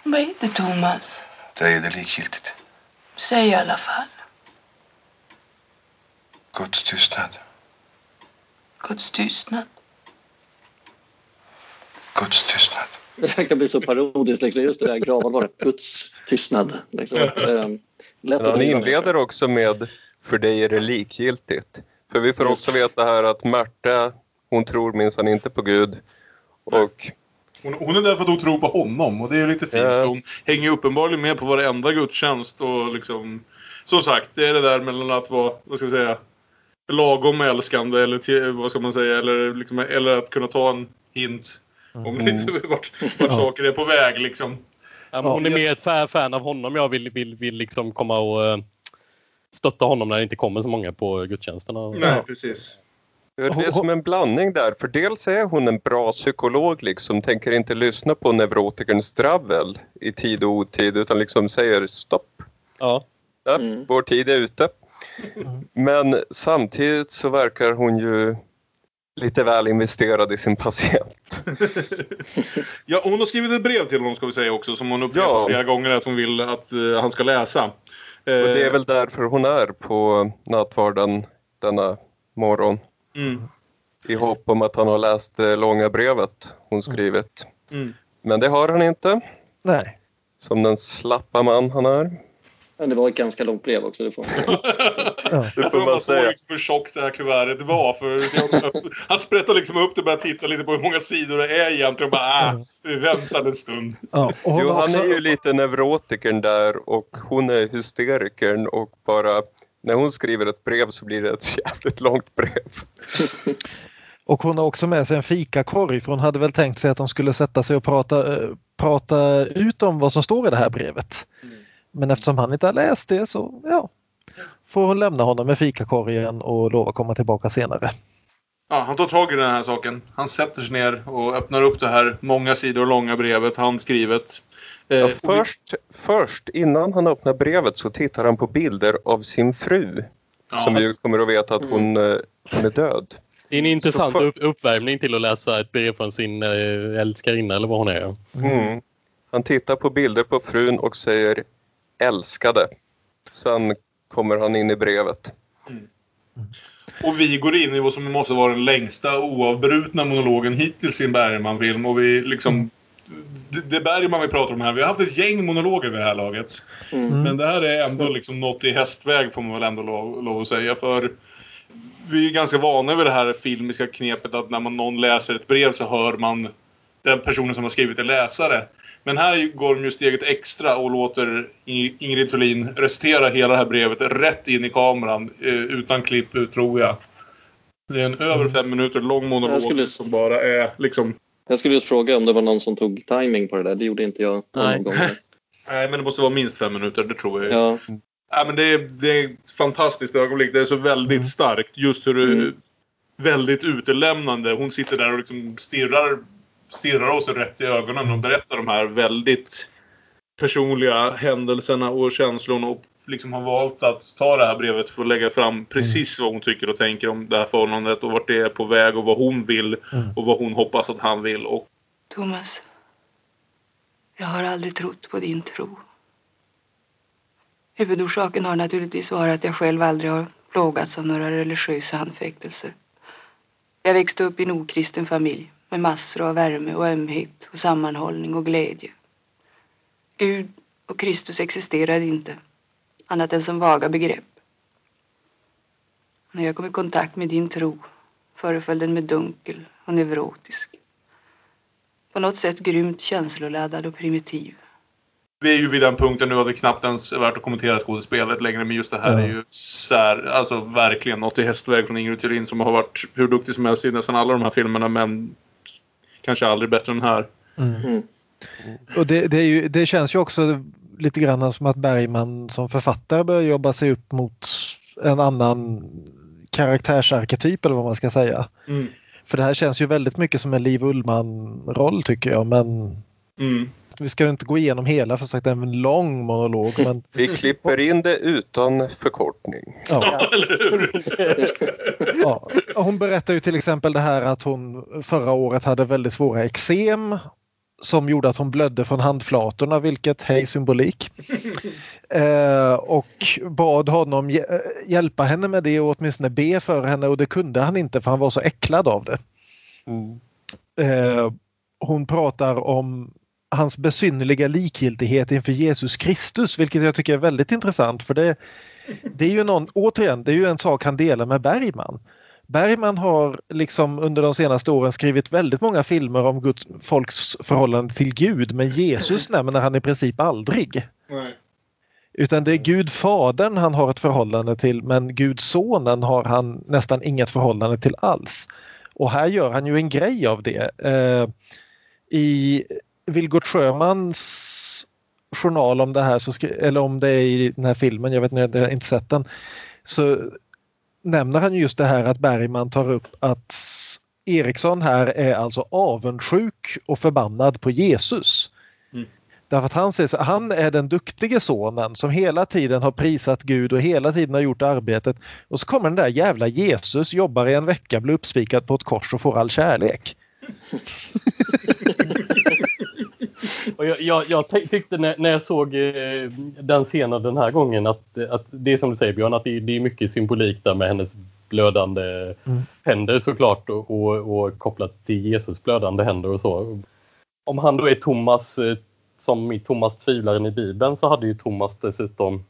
Vad är det, Thomas?
Det är det likgiltigt.
Säg i alla fall.
Guds tystnad.
Guds tystnad.
Guds tystnad.
det kan bli så parodiskt liksom. Just det där gravallvaret. Guds tystnad. Liksom. Lätt
han
driva.
inleder också med för dig är det likgiltigt. För vi får också veta här att Märta, hon tror minsann inte på Gud. Och
Hon, hon är där för att hon tror på honom och det är lite fint.
Ja.
Hon hänger uppenbarligen med på varenda gudstjänst och liksom... Som sagt, det är det där mellan att vara, vad ska vi säga, lagom älskande eller till, vad ska man säga, eller, liksom, eller att kunna ta en hint om lite vart, vart
Ja.
saker är på väg liksom.
Ja, men hon är mer ett fa- fan av honom. Jag vill, vill, vill liksom komma och eh, stötta honom när det inte kommer så många på gudstjänsterna.
Nej, precis.
Det är som en blandning där. För dels är hon en bra psykolog liksom, tänker inte lyssna på neurotikerns dravel i tid och otid utan liksom säger stopp.
Ja.
Ja,
Mm.
Vår tid är ute. Men samtidigt så verkar hon ju lite väl investerad i sin patient.
Ja, hon har skrivit ett brev till honom ska vi säga också som hon upprepar
Ja.
flera gånger att hon vill att eh, han ska läsa.
Och det är
Eh,
väl därför hon är på nattvarden denna morgon.
Mm,
I hopp om att han har läst det långa brevet hon skrivit.
mm.
Men det har han inte,
Nej.
som den slappa man han är.
Men det var ett ganska långt brev också. Det får man.
Ja.
Det
Jag
får man säga.
liksom hur tjockt det här kuvertet var. För han sprättade liksom upp det och började titta lite på hur många sidor det är egentligen. Och bara, äh, vi väntar en stund.
Ja.
Jo, han
också,
är ju lite neurotikern där och hon är hysterikern och bara när hon skriver ett brev så blir det ett jävligt långt brev.
och hon har också med sig en fikakorg för hon hade väl tänkt sig att de skulle sätta sig och prata, eh, prata ut om vad som står i det här brevet. Men eftersom han inte har läst det så ja, får hon lämna honom med fikakorgen och lova komma tillbaka senare.
Ja, han tar tag i den här saken. Han sätter sig ner och öppnar upp det här många sidor långa brevet, handskrivet. Eh,
först, först, innan han öppnar brevet så tittar han på bilder av sin fru.
ja,
Som vi ju kommer att veta att hon, eh, hon är död.
Det är en intressant
för-
upp, uppvärmning till att läsa ett brev från sin eh, älskarinna eller vad hon är.
Mm. Han tittar på bilder på frun och säger älskade. Sen kommer han in i brevet.
Och vi går in i vad som måste vara den längsta oavbrutna monologen hittills i en Bergman-film. Och vi liksom... Det, det Bergman vi pratar om här, vi har haft ett gäng monologer vid det här laget.
Mm.
Men det här är ändå liksom något i hästväg får man väl ändå lov, lov att säga. För vi är ganska vana vid det här filmiska knepet att när man någon läser ett brev så hör man den personen som har skrivit det läsare. Men här går de ju steget extra och låter Ingrid Thulin recitera hela det här brevet rätt in i kameran eh, utan klipp tror jag. Det är en över fem minuter lång monolog
skulle-
som bara är liksom...
Jag skulle just fråga om det var någon som tog timing på det där. Det gjorde inte jag
Nej.
Nej, men det måste vara minst fem minuter, det tror jag.
Ja,
Ja, men det, är, det är ett fantastiskt ögonblick. Det är så väldigt starkt. Just hur
Mm.
väldigt utelämnande. Hon sitter där och liksom stirrar, stirrar oss rätt i ögonen och berättar de här väldigt personliga händelserna och känslorna och liksom har valt att ta det här brevet för att lägga fram precis vad hon tycker och tänker om det här förhållandet och vart det är på väg och vad hon vill
Mm.
och vad hon hoppas att han vill. Och
Thomas, jag har aldrig trott på din tro. Huvudorsaken har naturligtvis varit att jag själv aldrig har plågats av några religiösa anfäktelser. Jag växte upp i en okristen familj med massor av värme och ömhet och sammanhållning och glädje. Gud och Kristus existerade inte, annat än som vaga begrepp. När jag kom i kontakt med din tro föreföll den mig dunkel och neurotisk. På något sätt grymt känsloladdad och primitiv.
vi är ju vid den punkten nu att det knappt ens är värt att kommentera skådespelet längre. Men just det här
Ja.
är ju sär, alltså verkligen något i hästväg från Ingrid Thulin som har varit hur duktig som helst i nästan alla de här filmerna. Men kanske aldrig bättre än här.
Mm.
Mm.
Och det, det, är ju, det känns ju också lite grann som att Bergman som författare börjar jobba sig upp mot en annan karaktärsarketyp eller vad man ska säga.
Mm.
För det här känns ju väldigt mycket som en Liv Ullmann-roll tycker jag men
Mm.
vi ska inte gå igenom hela för sagt det är en lång monolog men
Vi klipper in det utan förkortning.
ja, ja. Hon berättar ju till exempel det här att hon förra året hade väldigt svåra eksem som gjorde att hon blödde från handflatorna, vilket hej symbolik. Eh, och bad honom hjälpa henne med det och åtminstone be för henne och det kunde han inte för han var så äcklad av det. Mm. Eh, hon pratar om hans besynnerliga likgiltighet inför Jesus Kristus, vilket jag tycker är väldigt intressant för det, det är ju någon, återigen, det är ju en sak han delar med Bergman. Bergman har liksom under de senaste åren skrivit väldigt många filmer om Guds, folks förhållande till Gud men Jesus nämner han i princip aldrig. Nej. Utan det är Gud Fadern han har ett förhållande till men Gud Sonen har han nästan inget förhållande till alls. Och här gör han ju en grej av det. Eh, I Vilgot Sjömans journal om det här, så eller om det är i den här filmen, jag vet inte, jag har inte sett den, så nämner han just det här att Bergman tar upp att Eriksson här är alltså avundsjuk och förbannad på Jesus. Mm. Därför att han, säger, han är den duktige sonen som hela tiden har prisat Gud och hela tiden har gjort arbetet. Och så kommer den där jävla Jesus, jobbar i en vecka, blir uppspikad på ett kors och får all kärlek.
och jag, jag, jag tyckte när, när, jag såg eh, den scenen den här gången att, att det är som du säger Björn, att det, det är mycket symbolik där med hennes blödande mm. händer såklart och, och, och, kopplat till Jesus blödande händer och så. Om han då är Thomas, eh, som i Thomas tvivlaren i Bibeln, så hade ju Thomas dessutom,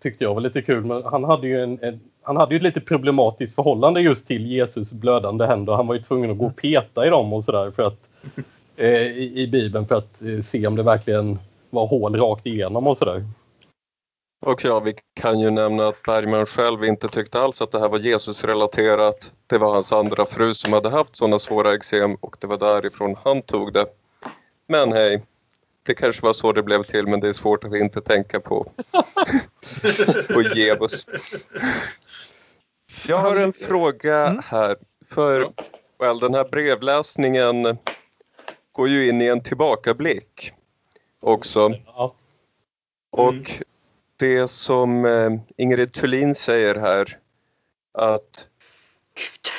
tyckte jag var lite kul, men han hade ju en, en han hade ju ett lite problematiskt förhållande just till Jesus blödande händer. Han var ju tvungen att gå och peta i dem och sådär för att i, i Bibeln för att eh, se om det verkligen var hål rakt igenom och sådär.
Och ja, vi kan ju nämna att Bergman själv inte tyckte alls att det här var Jesus-relaterat. Det var hans andra fru som hade haft sådana svåra eksem och det var därifrån han tog det. Men hej, det kanske var så det blev till men det är svårt att inte tänka på, på Jebus. Jag har en fråga mm. här. För well, den här brevläsningen går ju in i en tillbakablick också. Och det som eh, Ingrid Thulin säger här att
Gud,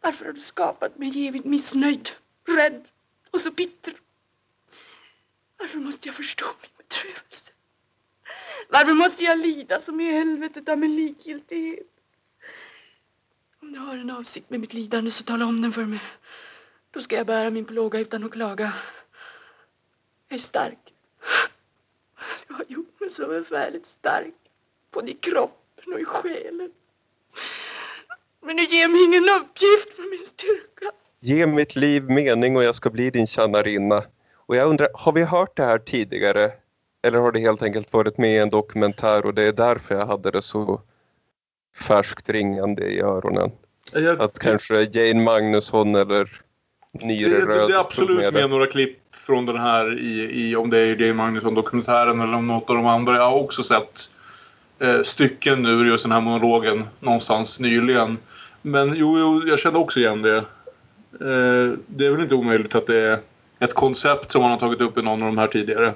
varför har du skapat mig evigt missnöjd, rädd och så bitter? Varför måste jag förstå min bedrövelse? Varför måste jag lida som i helvetet av min likgiltighet? Om du har en avsikt med mitt lidande så tala om den för mig. Då ska jag bära min plåga utan att klaga. Jag är stark. Du har gjort mig så förfärligt stark. Både i kroppen och i själen. Men du ger mig ingen uppgift för min styrka.
Ge mitt liv mening och jag ska bli din tjänarinna. Och jag undrar, har vi hört det här tidigare? Eller har det helt enkelt varit med i en dokumentär och det är därför jag hade det så färskt ringande i öronen? Jag, att kanske Jane Magnusson eller
Det, det, det är absolut med, med några klipp från den här i, i om det är Jane Magnusson-dokumentären eller om något av de andra. Jag har också sett eh, stycken nu ur just den här monologen någonstans nyligen. Men jo, jo jag kände också igen det. Eh, det är väl inte omöjligt att det är ett koncept som man har tagit upp i någon av de här tidigare.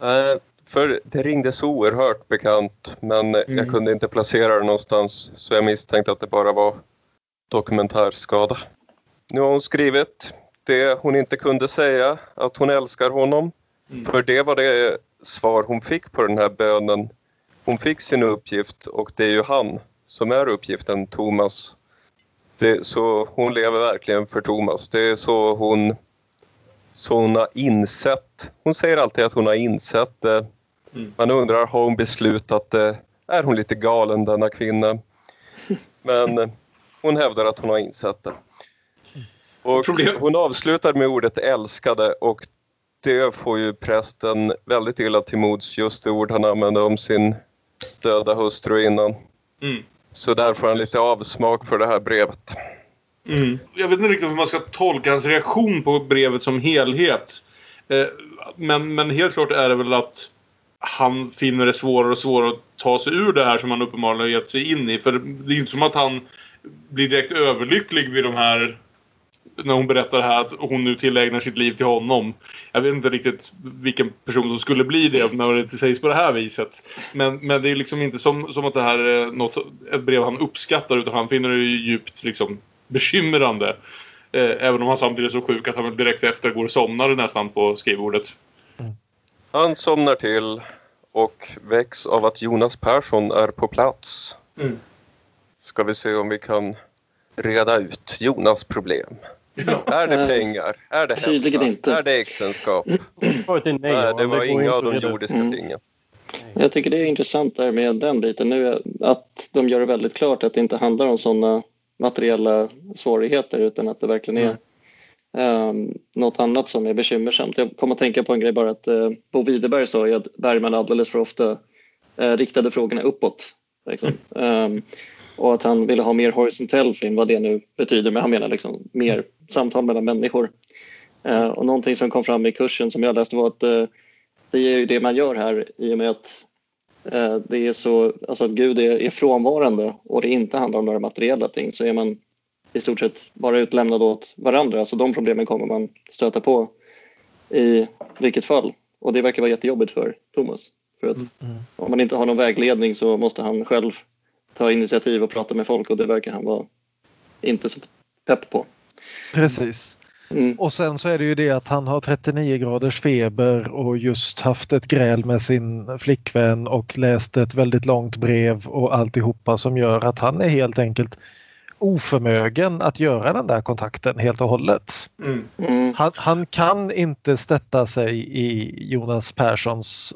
Nej, för det ringde så oerhört bekant men mm. jag kunde inte placera det någonstans så jag misstänkte att det bara var dokumentärskada. Nu har hon skrivit det hon inte kunde säga, att hon älskar honom. Mm. För det var det svar hon fick på den här bönen. Hon fick sin uppgift och det är ju han som är uppgiften, Thomas. Det, så hon lever verkligen för Thomas. Det är så hon så hon har insett, hon säger alltid att hon har insett det. Mm. Man undrar, har hon beslutat det? Är hon lite galen denna kvinna? Men hon hävdar att hon har insett det. Och hon avslutar med ordet älskade och det får ju prästen väldigt illa till mods, just det ord han använde om sin döda hustru innan. Mm. Så där får han lite avsmak för det här brevet.
Mm. Jag vet inte riktigt hur man ska tolka hans reaktion på brevet som helhet. Eh, men, men helt klart är det väl att han finner det svårare och svårare att ta sig ur det här som han uppenbarligen har gett sig in i. För det är inte som att han blir direkt överlycklig vid de här när hon berättar här att hon nu tillägnar sitt liv till honom. Jag vet inte riktigt vilken person som skulle bli det när det sägs på det här viset. Men, men det är liksom inte som, som att det här är något, ett brev han uppskattar utan han finner det djupt liksom, bekymrande. Eh, även om han samtidigt är så sjuk att han direkt efter går och somnar nästan på skrivbordet.
Han somnar till och väcks av att Jonas Persson är på plats.
Mm.
Ska vi se om vi kan reda ut Jonas problem.
Ja.
Är det pengar? Är det
tydligen
hälsa?
inte.
Är det äktenskap?
Nej.
Det var inga av de jordiska
Mm.
tingen.
Jag tycker det är intressant där med den biten nu att de gör det väldigt klart att det inte handlar om sådana materiella svårigheter utan att det verkligen är um, något annat som är bekymmersamt. Jag kom att tänka på en grej bara att uh, Bo Widerberg sa ju att Bergman alldeles för ofta uh, riktade frågorna uppåt. Liksom. Um, och att han ville ha mer horisontell film, vad det nu betyder, men han menar liksom mer samtal mellan människor. Uh, och någonting som kom fram i kursen som jag läste var att uh, det är ju det man gör här i och med att eh, det är så, alltså att Gud är, är frånvarande och det inte handlar om några materiella ting så är man i stort sett bara utlämnad åt varandra. Alltså de problemen kommer man stöta på i vilket fall. Och det verkar vara jättejobbigt för Thomas. För att om man inte har någon vägledning så måste han själv ta initiativ och prata med folk och det verkar han vara inte så pepp på.
Precis.
Mm.
Och sen så är det ju det att han har 39 graders feber och just haft ett gräl med sin flickvän och läst ett väldigt långt brev och alltihopa som gör att han är helt enkelt oförmögen att göra den där kontakten helt och hållet.
Mm.
Mm.
Han, han kan inte sätta sig i Jonas Perssons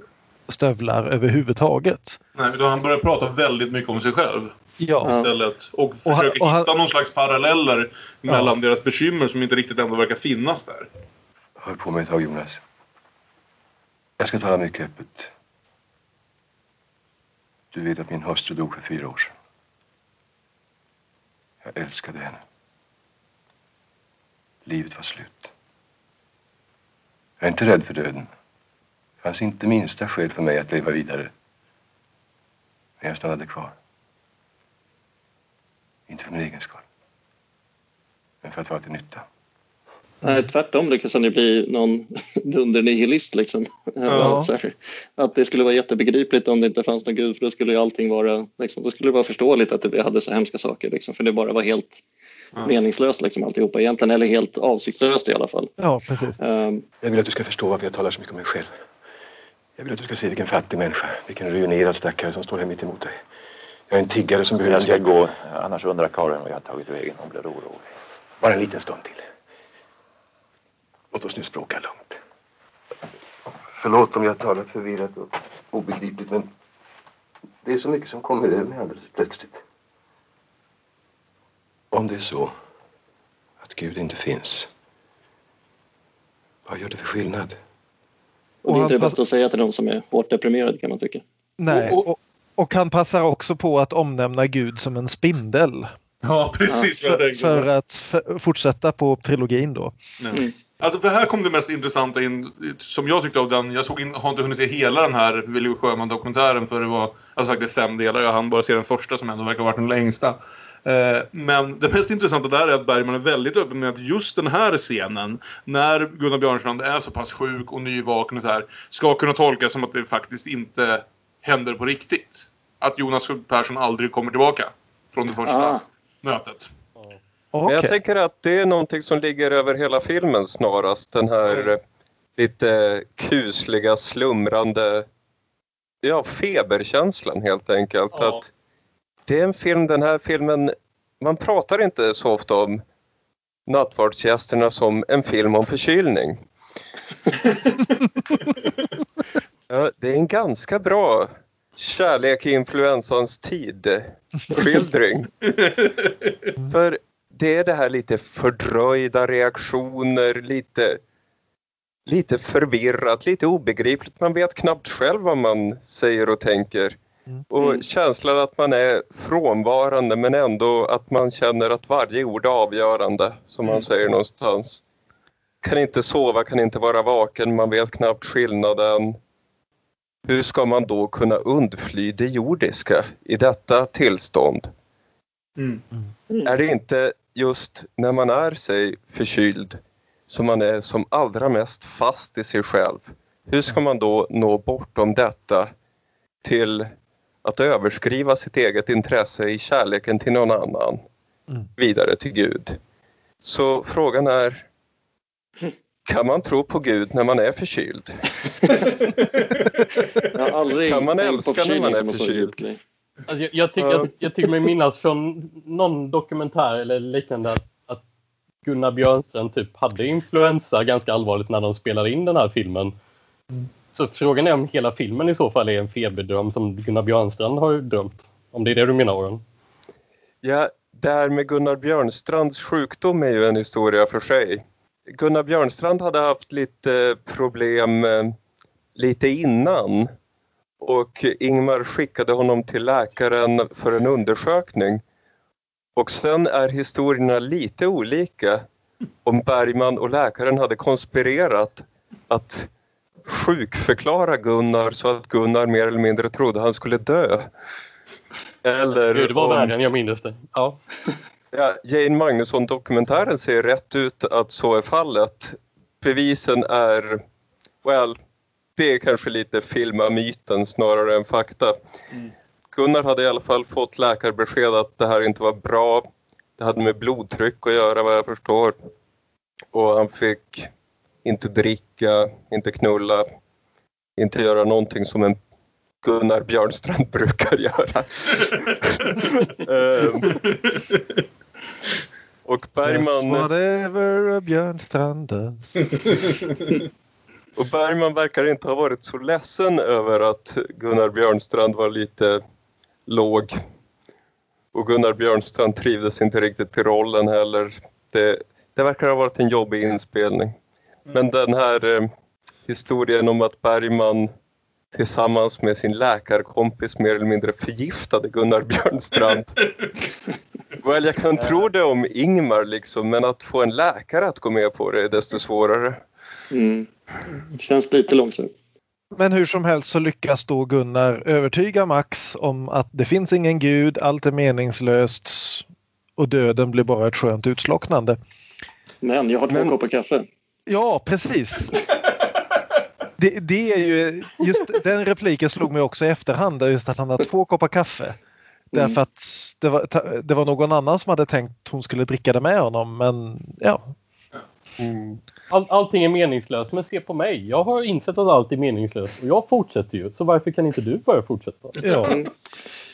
stövlar överhuvudtaget.
Nej, utan han börjar prata väldigt mycket om sig själv
Ja,
istället. Och
han-
försöker
och han-
hitta någon slags paralleller mellan deras bekymmer som inte riktigt ändå verkar finnas där.
Hör på mig ett tag, Jonas. Jag ska tala mycket öppet. Du vet att min hustru dog för fyra år sedan. Jag älskade henne. Livet var slut. Jag är inte rädd för döden. Det fanns inte minsta skäl för mig att leva vidare. Men jag stannade kvar. Inte för min egen skull. Men för att vara till nytta.
Nej, tvärtom lyckas han ju bli någon dundernihilist. Liksom.
Ja.
Att det skulle vara jättebegripligt om det inte fanns någon gud för då skulle ju allting vara, liksom, då skulle det vara förståeligt att vi hade så hemska saker. Liksom, för det bara var helt
Ja.
meningslöst liksom, alltihopa egentligen, eller helt avsiktslöst i alla fall.
ja precis.
Ehm,
Jag vill att du ska förstå varför jag talar så mycket om mig själv. Jag vill att du ska se vilken fattig människa, vilken ruinerad stackare som står här mitt emot dig. Jag är en tiggare som behöver...
Jag ska gå, annars undrar Karin vad jag har tagit vägen. Hon blir orolig.
Bara en liten stund till. Låt oss nu språka lugnt. Förlåt om jag talar förvirrat och obegripligt, men det är så mycket som kommer över mig alldeles plötsligt. Om det är så att Gud inte finns, vad gör det för skillnad?
Och det är
han
inte det
pass-
bästa att säga till någon som är hårt deprimerad kan man tycka.
Nej.
Och-
Och, och han passar också på att omnämna Gud som en spindel.
Ja, precis jag
För, för att fortsätta på trilogin då.
Nej. Alltså för här kom det mest intressanta in, som jag tyckte av den. Jag såg in, har inte hunnit se hela den här Willy Sjöman-dokumentären för det var, jag har sagt det är fem delar. Jag hann bara se den första som ändå verkar ha varit den längsta. Eh, men det mest intressanta där är att Bergman är väldigt öppen med att just den här scenen, när Gunnar Björnstrand är så pass sjuk och nyvaken och så här, ska kunna tolkas som att det faktiskt inte händer på riktigt. Att Jonas Persson aldrig kommer tillbaka från det första
Ah.
mötet.
Men
Okej.
jag tänker att det är någonting som ligger över hela filmen snarast. Den här eh, lite kusliga, slumrande ja, feberkänslan helt enkelt.
Ja.
Att det är en film, den här filmen, man pratar inte så ofta om nattvardsgästerna som en film om förkylning. ja, det är en ganska bra kärlek i influensans tid skildring. För det är det här lite fördröjda reaktioner, lite, lite förvirrat, lite obegripligt. Man vet knappt själv vad man säger och tänker. Och
Mm.
känslan att man är frånvarande men ändå att man känner att varje ord är avgörande, som man säger någonstans. Kan inte sova, kan inte vara vaken, man vet knappt skillnaden. Hur ska man då kunna undfly det jordiska i detta tillstånd?
Mm.
Är det inte just när man är sig förkyld som man är som allra mest fast i sig själv? Hur ska man då nå bortom detta till att överskriva sitt eget intresse i kärleken till någon annan
Mm.
vidare till Gud? Så frågan är, kan man tro på Gud när man är förkyld?
Jag har aldrig
Kan man älska när man är förkyld?
Alltså, jag, jag, tycker, jag, jag tycker mig minnas från någon dokumentär eller liknande att, att Gunnar Björnstrand typ hade influensa ganska allvarligt när de spelade in den här filmen. Så frågan är om hela filmen i så fall är en feberdröm som Gunnar Björnstrand har drömt. Om det är det du menar Aron?
Ja, det här med Gunnar Björnstrands sjukdom är ju en historia för sig. Gunnar Björnstrand hade haft lite eh, problem eh, lite innan och Ingmar skickade honom till läkaren för en undersökning. Och sen är historierna lite olika om Bergman och läkaren hade konspirerat att sjukförklara Gunnar så att Gunnar mer eller mindre trodde han skulle dö. Eller
Gud, det var
om-
värre än jag minns det. Ja.
Ja, Jane Magnusson-dokumentären ser rätt ut att så är fallet. Bevisen är, well, det är kanske lite filma myten snarare än fakta. Gunnar hade i alla fall fått läkarbesked att det här inte var bra. Det hade med blodtryck att göra vad jag förstår. Och han fick inte dricka, inte knulla, inte göra någonting som en Gunnar Björnstrand brukar göra. Ehm, och
Just
Bergman,
whatever a Björnstrand does.
och Bergman verkar inte ha varit så ledsen över att Gunnar Björnstrand var lite låg. Och Gunnar Björnstrand trivdes inte riktigt i rollen heller. Det, det verkar ha varit en jobbig inspelning. Men den här eh, historien om att Bergman tillsammans med sin läkarkompis mer eller mindre förgiftade Gunnar Björnstrand. Well, jag kan tro det om Ingmar liksom, men att få en läkare att gå med på det är desto svårare.
Mm. Känns lite långsamt.
Men hur som helst så lyckas då Gunnar övertyga Max om att det finns ingen gud, allt är meningslöst och döden blir bara ett skönt utslocknande.
Men jag har två
Men-
koppar kaffe.
Ja, precis. Det, det är ju, just den repliken slog mig också i efterhand, just att han har två koppar kaffe. Därför att det var, det var någon annan som hade tänkt hon skulle dricka det med honom. Men ja,
All, allting är meningslöst, men se på mig. Jag har insett att allt är meningslöst och jag fortsätter ju. Så varför kan inte du börja fortsätta?
ja.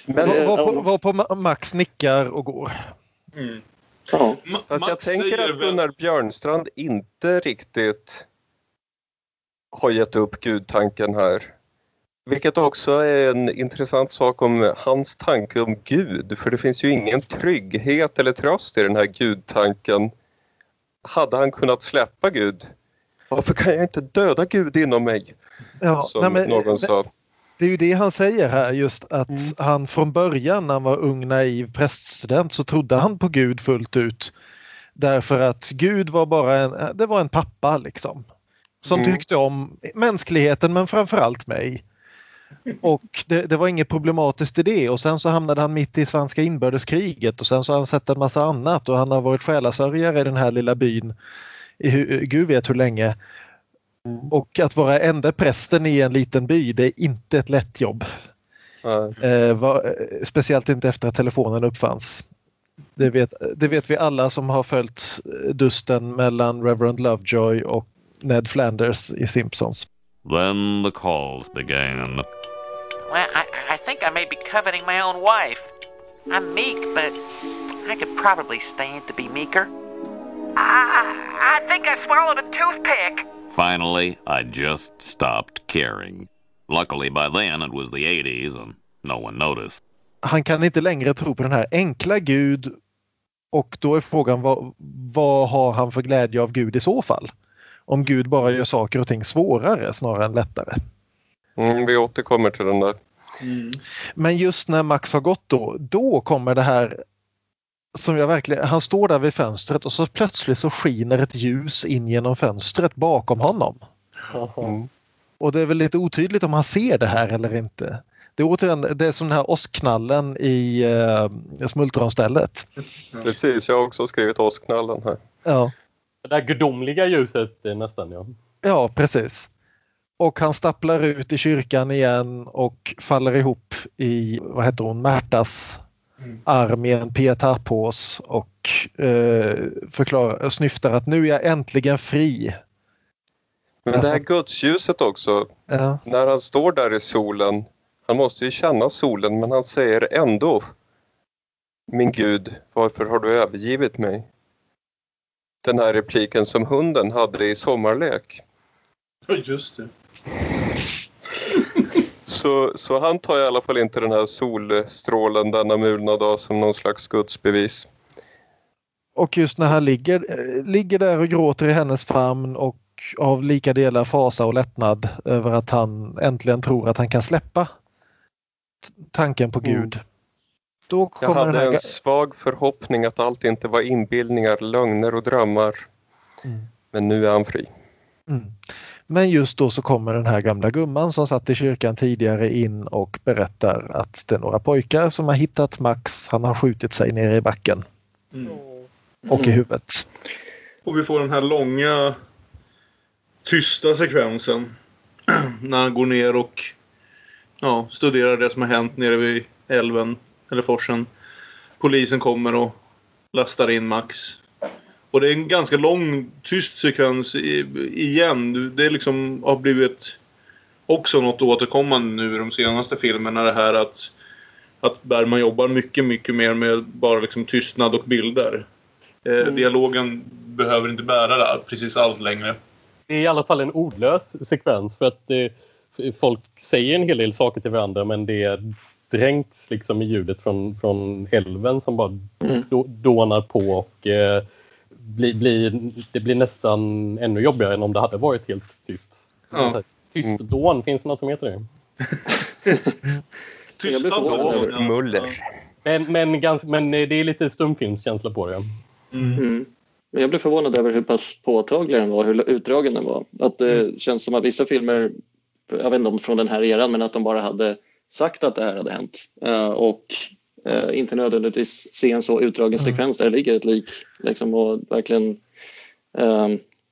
Men
Eh,
Var, var,
ja.
var på Ma- Max nickar och går.
Mm.
Ja.
Fast jag tänker att Gunnar Björnstrand inte riktigt har gett upp gudtanken här. Vilket också är en intressant sak om hans tanke om Gud. För det finns ju ingen trygghet eller tröst i den här gudtanken. Hade han kunnat släppa Gud? Varför kan jag inte döda Gud inom mig?
Ja,
Som
nej, men-
någon sa.
Det är ju det han säger här just att
Mm.
han från början när han var ung naiv präststudent så trodde han på Gud fullt ut. Därför att Gud var bara en, det var en pappa liksom. Som
Mm.
tyckte om mänskligheten men framförallt mig. Och det, det var inget problematiskt i det och sen så hamnade han mitt i svenska inbördeskriget och sen så har han sett en massa annat och han har varit själasörjare i den här lilla byn i gud vet hur länge. Och att vara enda prästen i en liten by det är inte ett lätt jobb. Eh, var, eh, speciellt inte efter att telefonen uppfanns. Det vet, det vet vi alla som har följt eh, dusten mellan Reverend Lovejoy och Ned Flanders i Simpsons.
Then the calls began.
Well, I, I think I may be coveting my own wife. I'm meek, but I could probably stand to be meeker. I, I think I swallowed a toothpick.
Finally, I just stopped caring. Luckily, by then it was the 80s and no one noticed.
Han kan inte längre tro på den här enkla Gud och då är frågan vad, vad har han för glädje av Gud i så fall? Om Gud bara gör saker och ting svårare snarare än lättare.
Mm, vi återkommer till den där.
Men just när Max har gått då, då kommer det här som jag verkligen, han står där vid fönstret och så plötsligt så skiner ett ljus in genom fönstret bakom honom.
Mm.
Och det är väl lite otydligt om han ser det här eller inte. Det är återigen, det är som den här åskknallen i uh, smultronstället.
Precis, jag har också skrivit åskknallen här.
Ja.
Det där gudomliga ljuset eh, nästan ja.
ja, precis. Och han stapplar ut i kyrkan igen och faller ihop i, vad heter hon, Märtas arm i en pietapås och eh, förklarar, snyftar att nu är jag äntligen fri.
Men det här gudsljuset också,
Ja.
när han står där i solen, han måste ju känna solen men han säger ändå Min Gud, varför har du övergivit mig? Den här repliken som hunden hade i Sommarlek.
Ja, just det.
Så, så han tar i alla fall inte den här solstrålen denna mulna dag som någon slags gudsbevis.
Och just när han ligger, eh, ligger där och gråter i hennes famn och av lika delar fasa och lättnad över att han äntligen tror att han kan släppa tanken på Gud. Då
Jag
kommer den
hade
här...
en svag förhoppning att allt inte var inbildningar, lögner och drömmar.
Mm.
Men nu är han fri.
Mm. Men just då så kommer den här gamla gumman som satt i kyrkan tidigare in och berättar att det är några pojkar som har hittat Max. Han har skjutit sig nere i backen
Mm.
och i huvudet.
Och vi får den här långa tysta sekvensen. när han går ner och ja, studerar det som har hänt nere vid älven eller forsen. Polisen kommer och lastar in Max. Och det är en ganska lång tyst sekvens i, igen. Det är liksom har blivit också något återkommande nu i de senaste filmerna det här att att Bergman jobbar mycket, mycket mer med bara liksom tystnad och bilder. Eh, Dialogen behöver inte bära det, precis allt längre.
Det är i alla fall en ordlös sekvens för att eh, folk säger en hel del saker till varandra men det är dränkt liksom i ljudet från, från älven som bara då, dånar på och eh, blir, blir, det blir nästan ännu jobbigare än om det hade varit helt tyst.
Ja.
Tyst dån, finns det något som heter det?
Tysta
över-
ja.
Muller.
Men, men, ganska, men det är lite stumfilmskänsla på det.
Mm. Men jag blev förvånad över hur pass påtaglig den var, hur utdragen den var. Att det känns som att vissa filmer, jag vet inte om från den här eran, men att de bara hade sagt att det här hade hänt. Eh, och eh, inte nödvändigtvis se en så utdragen sekvens där det ligger ett lik liksom, och verkligen eh,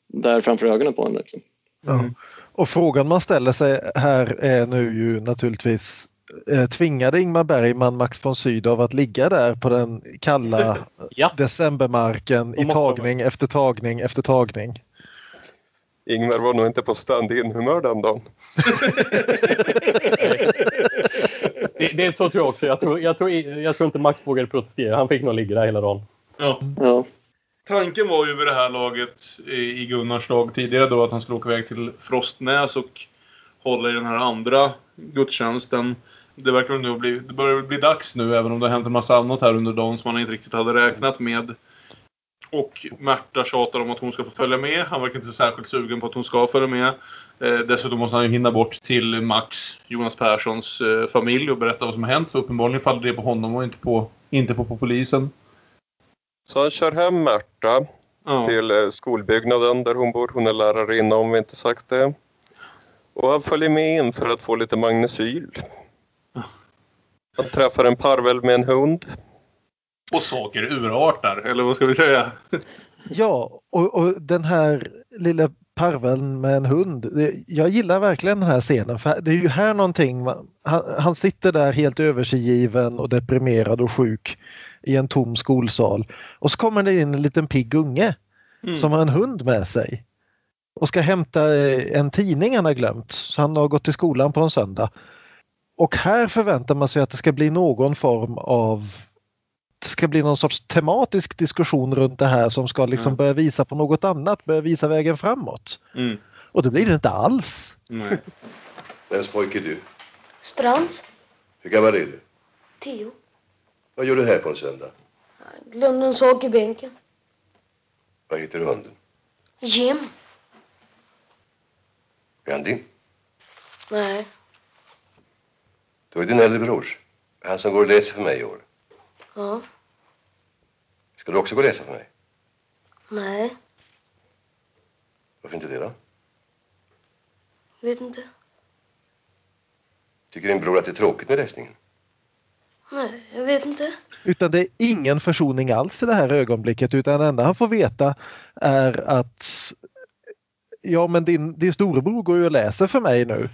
där framför ögonen på en. Liksom.
Ja. Och frågan man ställer sig här är nu ju naturligtvis eh, tvingade Ingmar Bergman Max von Sydow att ligga där på den kalla
Ja.
decembermarken i tagning efter tagning efter tagning?
Ingmar var nog inte på stand-in-humör den dagen.
Det, det är så tror jag också. Jag tror, jag, tror, jag tror inte Max vågade protestera. Han fick nog ligga där hela dagen.
Ja.
Ja.
Tanken var ju vid det här laget i i Gunnars dag tidigare då att han skulle åka iväg till Frostnäs och hålla i den här andra gudstjänsten. Det verkar nu bli, det börjar bli dags nu även om det har hänt en massa annat här under dagen som man inte riktigt hade räknat med. Och Märta tjatar om att hon ska få följa med. Han verkar inte särskilt sugen på att hon ska följa med. Eh, dessutom måste han ju hinna bort till Max, Jonas Perssons eh, familj och berätta vad som har hänt. För uppenbarligen faller det på honom och inte på, inte på, på polisen.
Så han kör hem Märta
Ja.
till eh, skolbyggnaden där hon bor. Hon är lärarinna om vi inte sagt det. Och han följer med in för att få lite magnesyl. Han träffar en parvel med en hund.
Och saker urartar, eller vad ska vi säga?
Ja, och, och den här lilla parveln med en hund. Det, jag gillar verkligen den här scenen för det är ju här någonting. man- Han, han sitter där helt översigiven och deprimerad och sjuk i en tom skolsal. Och så kommer det in en liten pigg unge
Mm.
som har en hund med sig och ska hämta eh, en tidning han har glömt. Så han har gått till skolan på en söndag. Och här förväntar man sig att det ska bli någon form av det ska bli någon sorts tematisk diskussion runt det här som ska liksom
Mm.
börja visa på något annat, börja visa vägen framåt.
Mm.
Och det blir det inte alls.
Nej.
Vems pojke är du?
Strands,
Hur gammal är du?
tio.
Vad gör du här på en söndag?
Glömde en sak i bänken.
Vad heter hunden?
Jim?
Är han din?
Nej.
Då är din äldre brors. Han som går och läser för mig i år.
Ja.
Ska du också gå och läsa för mig?
Nej.
Varför inte det då?
Vet inte.
Tycker din bror att det är tråkigt med läsningen?
Nej, jag vet inte.
Utan det är ingen försoning alls i det här ögonblicket utan det enda han får veta är att ja men din, din storebror går ju och läser för mig nu.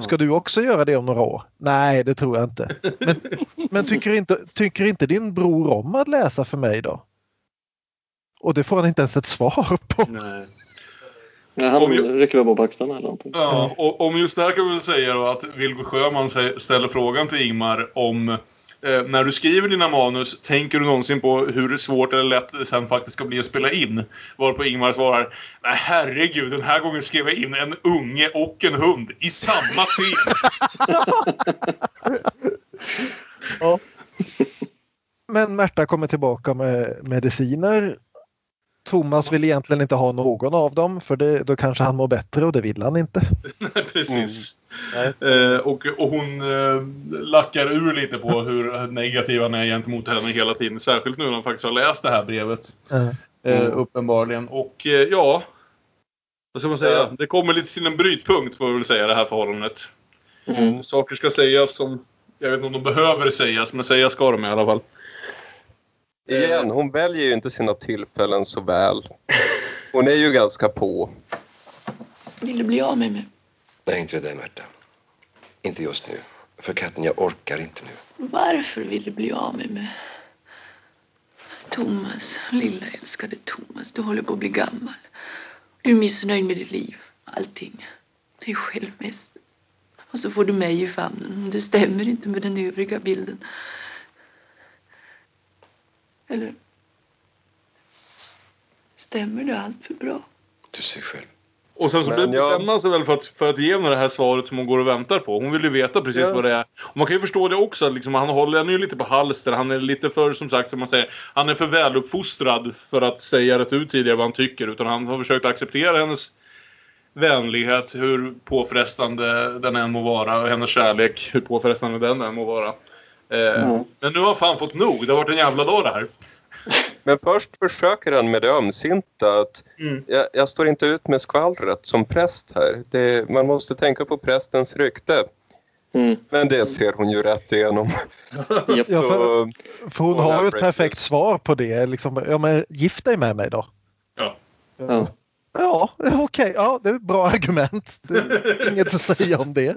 Ska du också göra det om några år? Nej, det tror jag inte. Men, men tycker, inte, tycker inte din bror om att läsa för mig då? Och det får han inte ens ett svar på.
Nej.
Ja, han
Om jag-
rycker väl bara på axlarna eller någonting.
Ja, och om just det här kan vi väl säga då att Vilgo Sjöman ställer frågan till Ingmar om eh, när du skriver dina manus, tänker du någonsin på hur svårt eller lätt det sen faktiskt ska bli att spela in? Varpå Ingmar svarar Nej herregud, den här gången skrev jag in en unge och en hund i samma scen.
Men Märta kommer tillbaka med mediciner. Thomas vill egentligen inte ha någon av dem för det, då kanske han mår bättre och det vill han inte.
Precis. Eh, och, och hon eh, lackar ur lite på hur negativ han är gentemot henne hela tiden. Särskilt nu när han faktiskt har läst det här brevet. Eh, uppenbarligen. Och eh, ja, vad ska man säga? Det kommer lite till en brytpunkt får vi väl säga det här förhållandet.
Mm.
Saker ska sägas som, jag vet inte om de behöver sägas, men sägas ska de i alla fall.
Igen, hon väljer ju inte sina tillfällen så väl. Hon är ju ganska på.
Vill du bli av med mig?
Nej, inte det där Märta. Inte just nu. För katten, jag orkar inte nu.
Varför vill du bli av med mig? Thomas, lilla älskade Thomas, du håller på att bli gammal. Du är missnöjd med ditt liv, allting. Dig själv mest. Och så får du mig i famnen. Det stämmer inte med den övriga bilden. Eller? Stämmer det allt för bra?
Du ser själv.
Och sen så
Men jag-
bestämmer han sig väl för att, för att ge henne det här svaret som hon går och väntar på. Hon vill ju veta precis
Ja.
vad det är. Och man kan ju förstå det också. att Liksom, han håller henne ju lite på halster. Han är lite för, som sagt, som man säger, han är för väluppfostrad för att säga rätt ut tidigare vad han tycker. Utan han har försökt acceptera hennes vänlighet, hur påfrestande den än må vara. Och hennes kärlek, hur påfrestande den än må vara. Eh,
Mm.
Men nu har han fan fått nog. Det har varit en jävla dag det här.
Men först försöker han med det ömsinta att
Mm.
jag, jag står inte ut med skvallret som präst här. Det, man måste tänka på prästens rykte.
Mm.
Men det ser hon ju rätt igenom.
Ja, för, för hon har ju ett perfekt svar på det. Liksom, ja, men gift dig med mig då.
Ja.
Ja.
Ja, okej. Ja, det är ett bra argument. Det är inget att säga om det.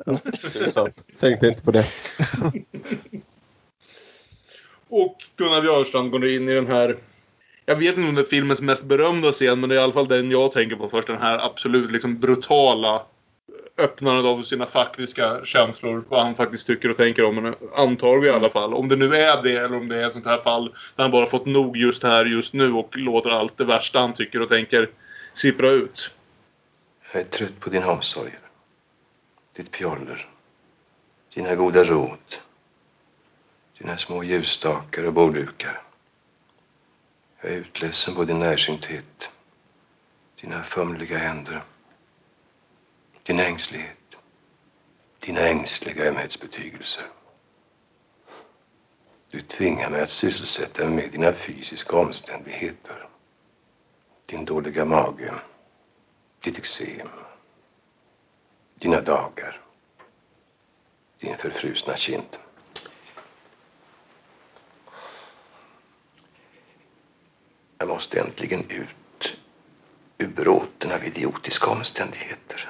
Tänkte inte på det.
Och Gunnar Björstrand går in i den här... Jag vet inte om det är filmens mest berömda scen, men det är i alla fall den jag tänker på först. Den här absolut liksom brutala öppnandet av sina faktiska känslor. Vad han faktiskt tycker och tänker om henne. Antar vi i alla fall. Om det nu är det eller om det är ett sånt här fall där han bara fått nog just här, just nu och låter allt det värsta han tycker och tänker sippra ut.
Jag är trött på dina omsorger. Ditt pjoller. Dina goda råd. Dina små ljusstakar och borddukar. Jag är utledsen på din närsynthet. Dina fumliga händer. Din ängslighet. Dina ängsliga ömhetsbetygelser. Du tvingar mig att sysselsätta mig med dina fysiska omständigheter. Din dåliga mage. Ditt eksem. Dina dagar. Din förfrusna kind. Jag måste äntligen ut ur bråten av idiotiska omständigheter.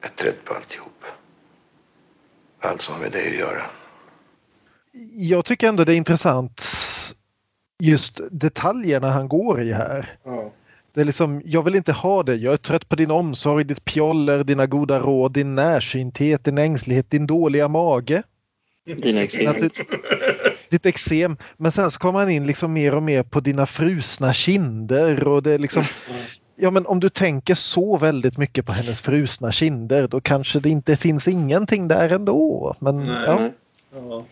Jag är trött på alltihop. Allt som har med dig att göra.
Jag tycker ändå det är intressant just detaljerna han går i här. Det är liksom, jag vill inte ha det. Jag är trött på din omsorg, ditt pjoller, dina goda råd, din närsynthet, din ängslighet, din dåliga mage.
Dina eksem.
Ditt eksem. Men sen så kommer han in liksom mer och mer på dina frusna kinder och det är liksom Ja men om du tänker så väldigt mycket på hennes frusna kinder då kanske det inte finns ingenting där ändå. Men
Nej.
ja.
Ja.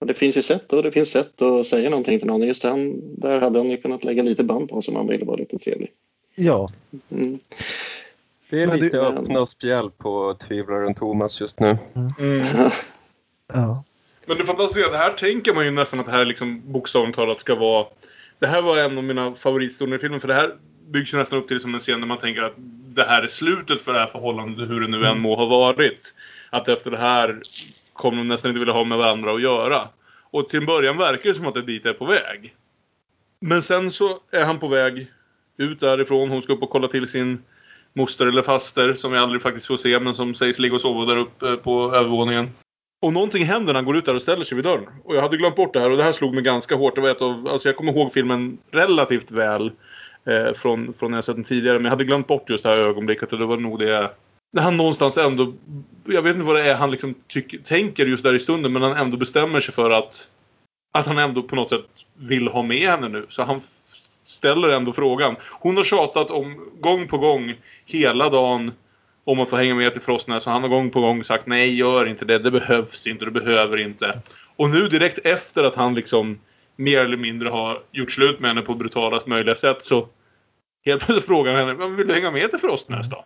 Och det finns ju sätt och det finns sätt att säga någonting till någon. Just han, där hade han ju kunnat lägga lite band på som han ville vara lite trevlig.
ja.
Mm.
Det är
Men
lite
du-
öppna spjäll på tvivlaren Thomas just nu.
Mm.
ja.
Men det fantastiska, det här tänker man ju nästan att det här liksom bokstavligt talat ska vara... Det här var en av mina favoritstunder i filmen för det här byggs ju nästan upp till som en scen där man tänker att det här är slutet för det här förhållandet hur det nu än må ha varit. Att efter det här kommer de nästan inte vilja ha med varandra att göra. Och till en början verkar det som att det är dit är på väg. Men sen så är han på väg ut därifrån. Hon ska upp och kolla till sin moster eller faster som vi aldrig faktiskt får se men som sägs ligga och sova där uppe på övervåningen. Och någonting händer när han går ut där och ställer sig vid dörren. Och jag hade glömt bort det här och det här slog mig ganska hårt. Det var ett av, alltså jag kommer ihåg filmen relativt väl eh, från, från när jag sett den tidigare. Men jag hade glömt bort just det här ögonblicket och det var nog det när han någonstans ändå, jag vet inte vad det är han liksom tyck, tänker just där i stunden men han ändå bestämmer sig för att att han ändå på något sätt vill ha med henne nu. Så han ställer ändå frågan. Hon har tjatat om gång på gång hela dagen om att få hänga med till Frostnäs. Och han har gång på gång sagt nej, gör inte det. Det behövs inte. Du behöver inte. Och nu direkt efter att han liksom mer eller mindre har gjort slut med henne på brutalast möjliga sätt så helt plötsligt frågar han henne, vill du hänga med till Frostnäs då?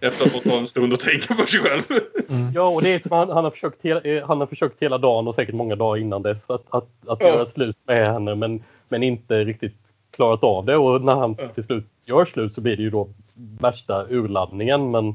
Efter att ha fått ta en stund och tänka för sig själv.
Mm. Ja, och det är som han, han, har försökt hela, eh, han har försökt hela dagen och säkert många dagar innan dess att, att, att ja. göra slut med henne men, men inte riktigt klarat av det. Och när han ja. till slut gör slut så blir det ju då värsta urladdningen. Men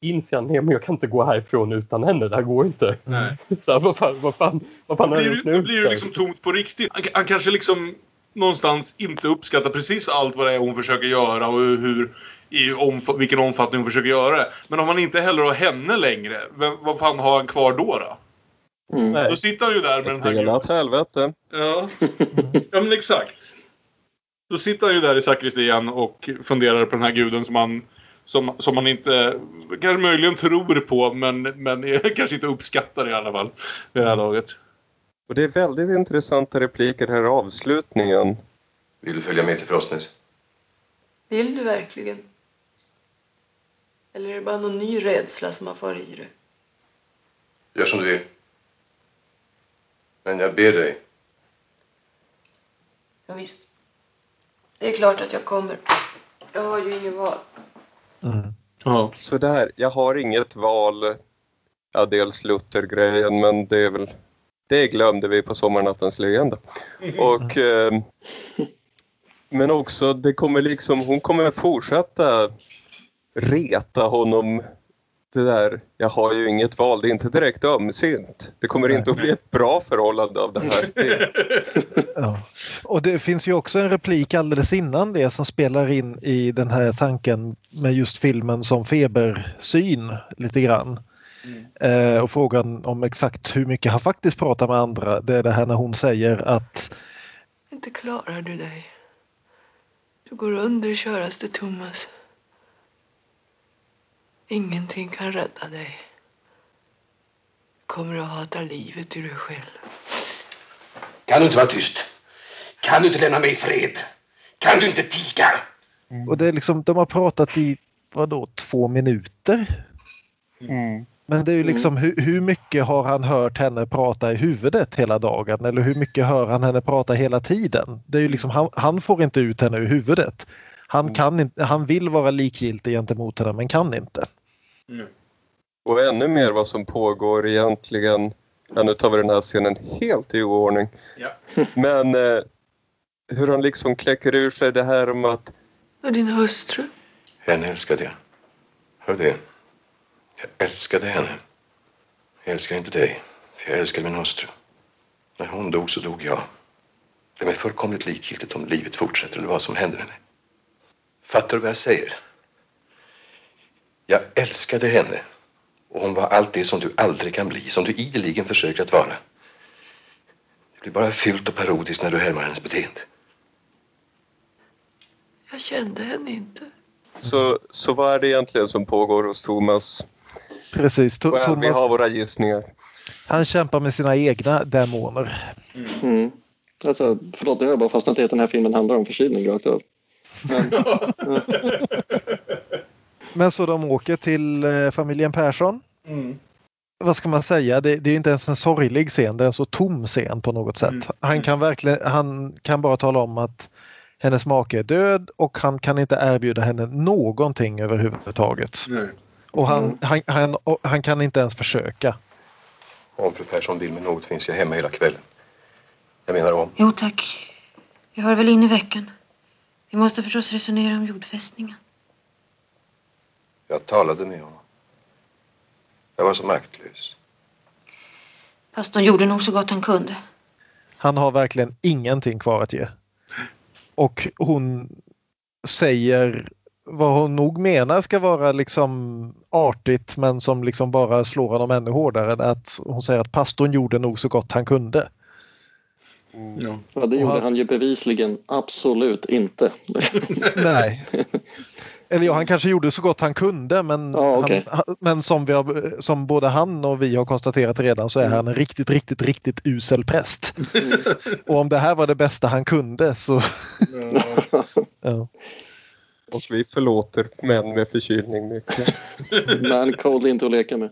inser han, men jag kan inte gå härifrån utan henne, det här går inte.
Nej.
Så här, vad fan, vad fan, vad fan
har jag gjort nu? Då blir det liksom tomt på riktigt. Han, han kanske liksom någonstans inte uppskattar precis allt vad det är hon försöker göra och hur, i omf vilken omfattning hon försöker göra det. Men om han inte heller har henne längre, vem, vad fan har han kvar då? Då, mm. då sitter han ju där med den här...
Delat helvete.
Ja. ja, men exakt. Då sitter han ju där i sakristian och funderar på den här guden som han som, som man inte kanske möjligen tror på men, men kanske inte uppskattar i alla fall vid det här laget.
Och det är väldigt intressanta repliker här i avslutningen.
Vill du följa med till Frostnäs?
Vill du verkligen? Eller är det bara någon ny rädsla som har farit i dig?
Gör som du vill. Men jag ber dig.
Ja, visst. Det är klart att jag kommer. Jag har ju inget val.
Mm. Ja. Sådär, jag har inget val. Ja, dels Luther-grejen, men det är väl... Det glömde vi på Sommarnattens legenda. Och... Eh, men också, det kommer liksom, hon kommer fortsätta reta honom det där, jag har ju inget val, det är inte direkt ömsint. Det kommer inte att bli ett bra förhållande av det här.
ja. Och det finns ju också en replik alldeles innan det som spelar in i den här tanken med just filmen som febersyn lite grann. Mm. Eh, och frågan om exakt hur mycket han faktiskt pratar med andra, det är det här när hon säger att
Inte klarar du dig. Du går under köraste Thomas. Ingenting kan rädda dig. Du kommer att hata livet ur dig själv.
Kan du inte vara tyst? Kan du inte lämna mig i fred? Kan du inte tiga?
Mm. Och det är liksom, de har pratat i, vadå, två minuter? Mm. Men det är ju liksom hur, hur, mycket har han hört henne prata i huvudet hela dagen eller hur mycket hör han henne prata hela tiden? Det är ju liksom, han, han får inte ut henne ur huvudet. Han, mm. kan inte, han vill vara likgiltig gentemot henne men kan inte.
Mm. Och ännu mer vad som pågår egentligen. Ja, nu tar vi den här scenen helt i oordning.
Ja.
Men eh, hur han liksom kläcker ur sig det här om att...
Och din hustru?
Henne älskade jag. Hör det? Jag älskade henne. Jag älskar inte dig, för jag älskar min hustru. När hon dog så dog jag. Det är mig fullkomligt likgiltigt om livet fortsätter eller vad som händer henne. Fattar du vad jag säger? Jag älskade henne och hon var allt det som du aldrig kan bli, som du ideligen försöker att vara. Det blir bara fyllt och parodiskt när du härmar hennes beteende.
Jag kände henne inte.
Så, så vad är det egentligen som pågår hos Thomas?
Precis. To
Thomas, vi har våra gissningar.
Han kämpar med sina egna demoner.
Mm. Alltså, förlåt, nu har jag bara fastnat i att den här filmen handlar om förkylning rakt av. Men,
så de åker till eh, familjen Persson.
Mm.
Vad ska man säga? Det, det, är inte ens en sorglig scen, det är en så tom scen på något sätt. Mm. Han kan verkligen, han kan bara tala om att hennes make är död och han kan inte erbjuda henne någonting överhuvudtaget.
Nej.
Och han, mm. han, han, han, kan inte ens försöka.
Om fru Persson vill med något finns jag hemma hela kvällen. Jag menar om.
Jo tack. Jag har väl in i veckan. Vi måste förstås resonera om jordfästningen.
Jag talade med honom. Jag var så maktlös.
Pastorn gjorde nog så gott han kunde.
Han har verkligen ingenting kvar att ge. Och hon säger vad hon nog menar ska vara liksom artigt men som liksom bara slår honom ännu hårdare. Att hon säger att pastorn gjorde nog så gott han kunde.
Mm. Ja, det gjorde han... han ju bevisligen absolut inte.
Nej. Eller ja, han kanske gjorde så gott han kunde men,
ja, okay.
han, men som, vi har, som både han och vi har konstaterat redan så är mm. han en riktigt, riktigt, riktigt usel präst. Mm. och om det här var det bästa han kunde så...
ja. Och vi förlåter män med förkylning mycket.
Man cold inte att leka med.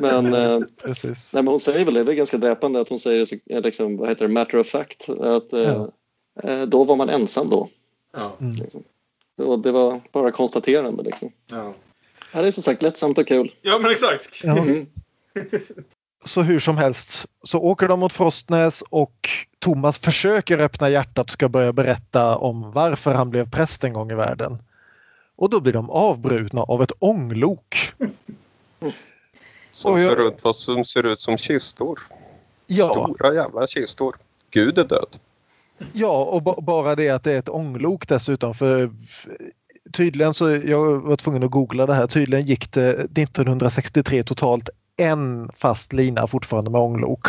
Men, eh, nej, men hon säger väl det, det är ganska dräpande att hon säger liksom, vad heter det, matter of fact. Att, eh, ja. eh, då var man ensam då.
Ja.
Mm. Liksom. Och det var bara konstaterande liksom.
Ja.
ja det är som sagt lättsamt och kul.
Ja men exakt. Ja. Mm.
så hur som helst så åker de mot Frostnäs och Thomas försöker öppna hjärtat och ska börja berätta om varför han blev präst en gång i världen. Och då blir de avbrutna av ett ånglok.
Som jag... runt vad som ser ut som kistor.
Ja.
Stora jävla kistor. Gud är död.
Ja, och bara det att det är ett ånglok dessutom. För tydligen så, jag var tvungen att googla det här, tydligen gick det 1963 totalt en fast lina fortfarande med ånglok.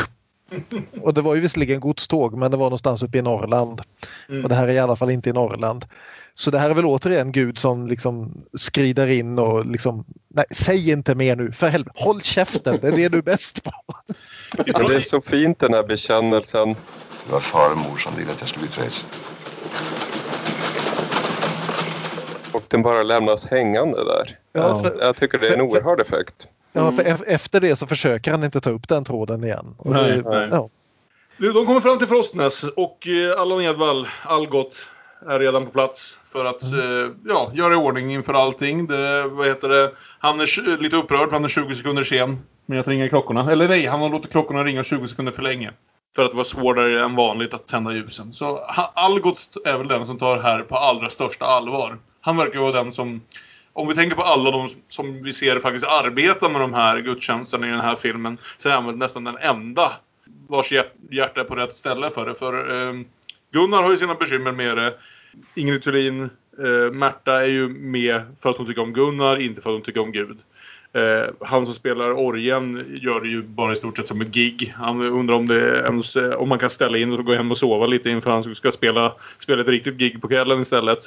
Och det var ju visserligen godståg men det var någonstans uppe i Norrland. Mm. Och det här är i alla fall inte i Norrland. Så det här är väl återigen Gud som liksom skrider in och liksom Nej, säg inte mer nu för helvete. Håll käften, det är det du är bäst på.
Men det är så fint den här bekännelsen.
Det var farmor som ville att jag skulle bli präst.
Och den bara lämnas hängande där. Ja, för, jag tycker det är en oerhörd effekt.
Ja, för efter det så försöker han inte ta upp den tråden igen.
nej, det, nej. Ja. De kommer fram till Frostnäs och eh, Allan Edwall, Algot, är redan på plats för att mm. Eh, ja, göra i ordning inför allting. Det, vad heter det? Han är lite upprörd för han är 20 sekunder sen med att ringa klockorna. Eller nej, han har låtit klockorna ringa 20 sekunder för länge. För att det var svårare än vanligt att tända ljusen. Så Algot är väl den som tar det här på allra största allvar. Han verkar vara den som om vi tänker på alla de som vi ser faktiskt arbeta med de här gudstjänsterna i den här filmen så är han väl nästan den enda vars hjärta är på rätt ställe för det. För eh, Gunnar har ju sina bekymmer med det. Ingrid Thulin, eh, Märta är ju med för att hon tycker om Gunnar, inte för att hon tycker om Gud. Eh, han som spelar orgen gör det ju bara i stort sett som ett gig. Han undrar om, det ens, eh, om man kan ställa in och gå hem och sova lite inför han ska spela, spela ett riktigt gig på kvällen istället.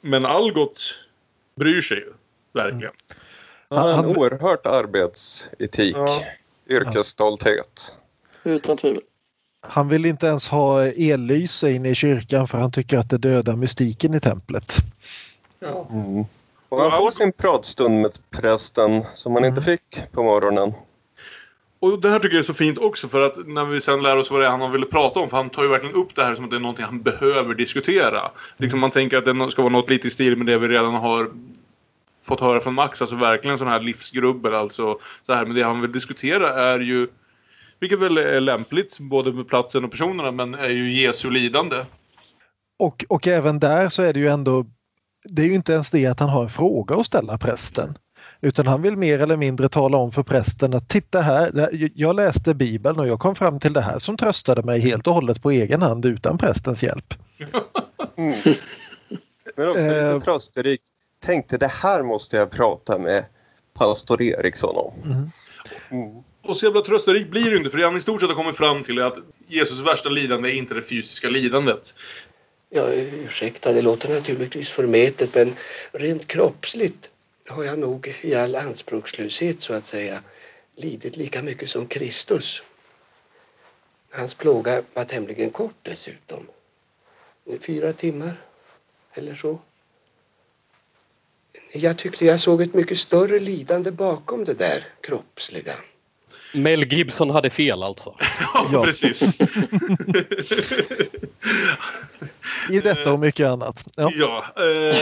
Men Algot bryr sig ju, verkligen.
Han har en oerhört arbetsetik, ja. yrkesstolthet.
Utan tvivel.
Han vill inte ens ha ellyse inne i kyrkan för han tycker att det dödar mystiken i templet.
Ja. Mm. Och han får sin pratstund med prästen som han inte fick på morgonen.
Och det här tycker jag är så fint också för att när vi sen lär oss vad det är han vill prata om, för han tar ju verkligen upp det här som att det är någonting han behöver diskutera. Liksom man tänker att det ska vara något lite i stil med det vi redan har fått höra från Max, alltså verkligen sån här livsgrubbel alltså. Så här, men det han vill diskutera är ju, vilket väl är lämpligt, både med platsen och personerna, men är ju Jesu lidande.
Och, och även där så är det ju ändå, det är ju inte ens det att han har en fråga att ställa prästen. Utan han vill mer eller mindre tala om för prästen att titta här, jag läste Bibeln och jag kom fram till det här som tröstade mig helt och hållet på egen hand utan prästens hjälp.
Mm. Men också lite eh. trösterikt. Tänkte det här måste jag prata med pastor Eriksson om. Mm.
Mm. Och så jävla trösterikt blir det inte för det han i stort sett har kommit fram till är att Jesus värsta lidande är inte det fysiska lidandet.
Ja, ursäkta, det låter naturligtvis förmätet men rent kroppsligt har jag nog i all anspråkslöshet så att säga lidit lika mycket som Kristus. Hans plåga var tämligen kort dessutom. Fyra timmar eller så. Jag tyckte jag såg ett mycket större lidande bakom det där kroppsliga.
Mel Gibson hade fel alltså.
ja, ja, precis.
I detta och mycket annat.
Ja. ja eh...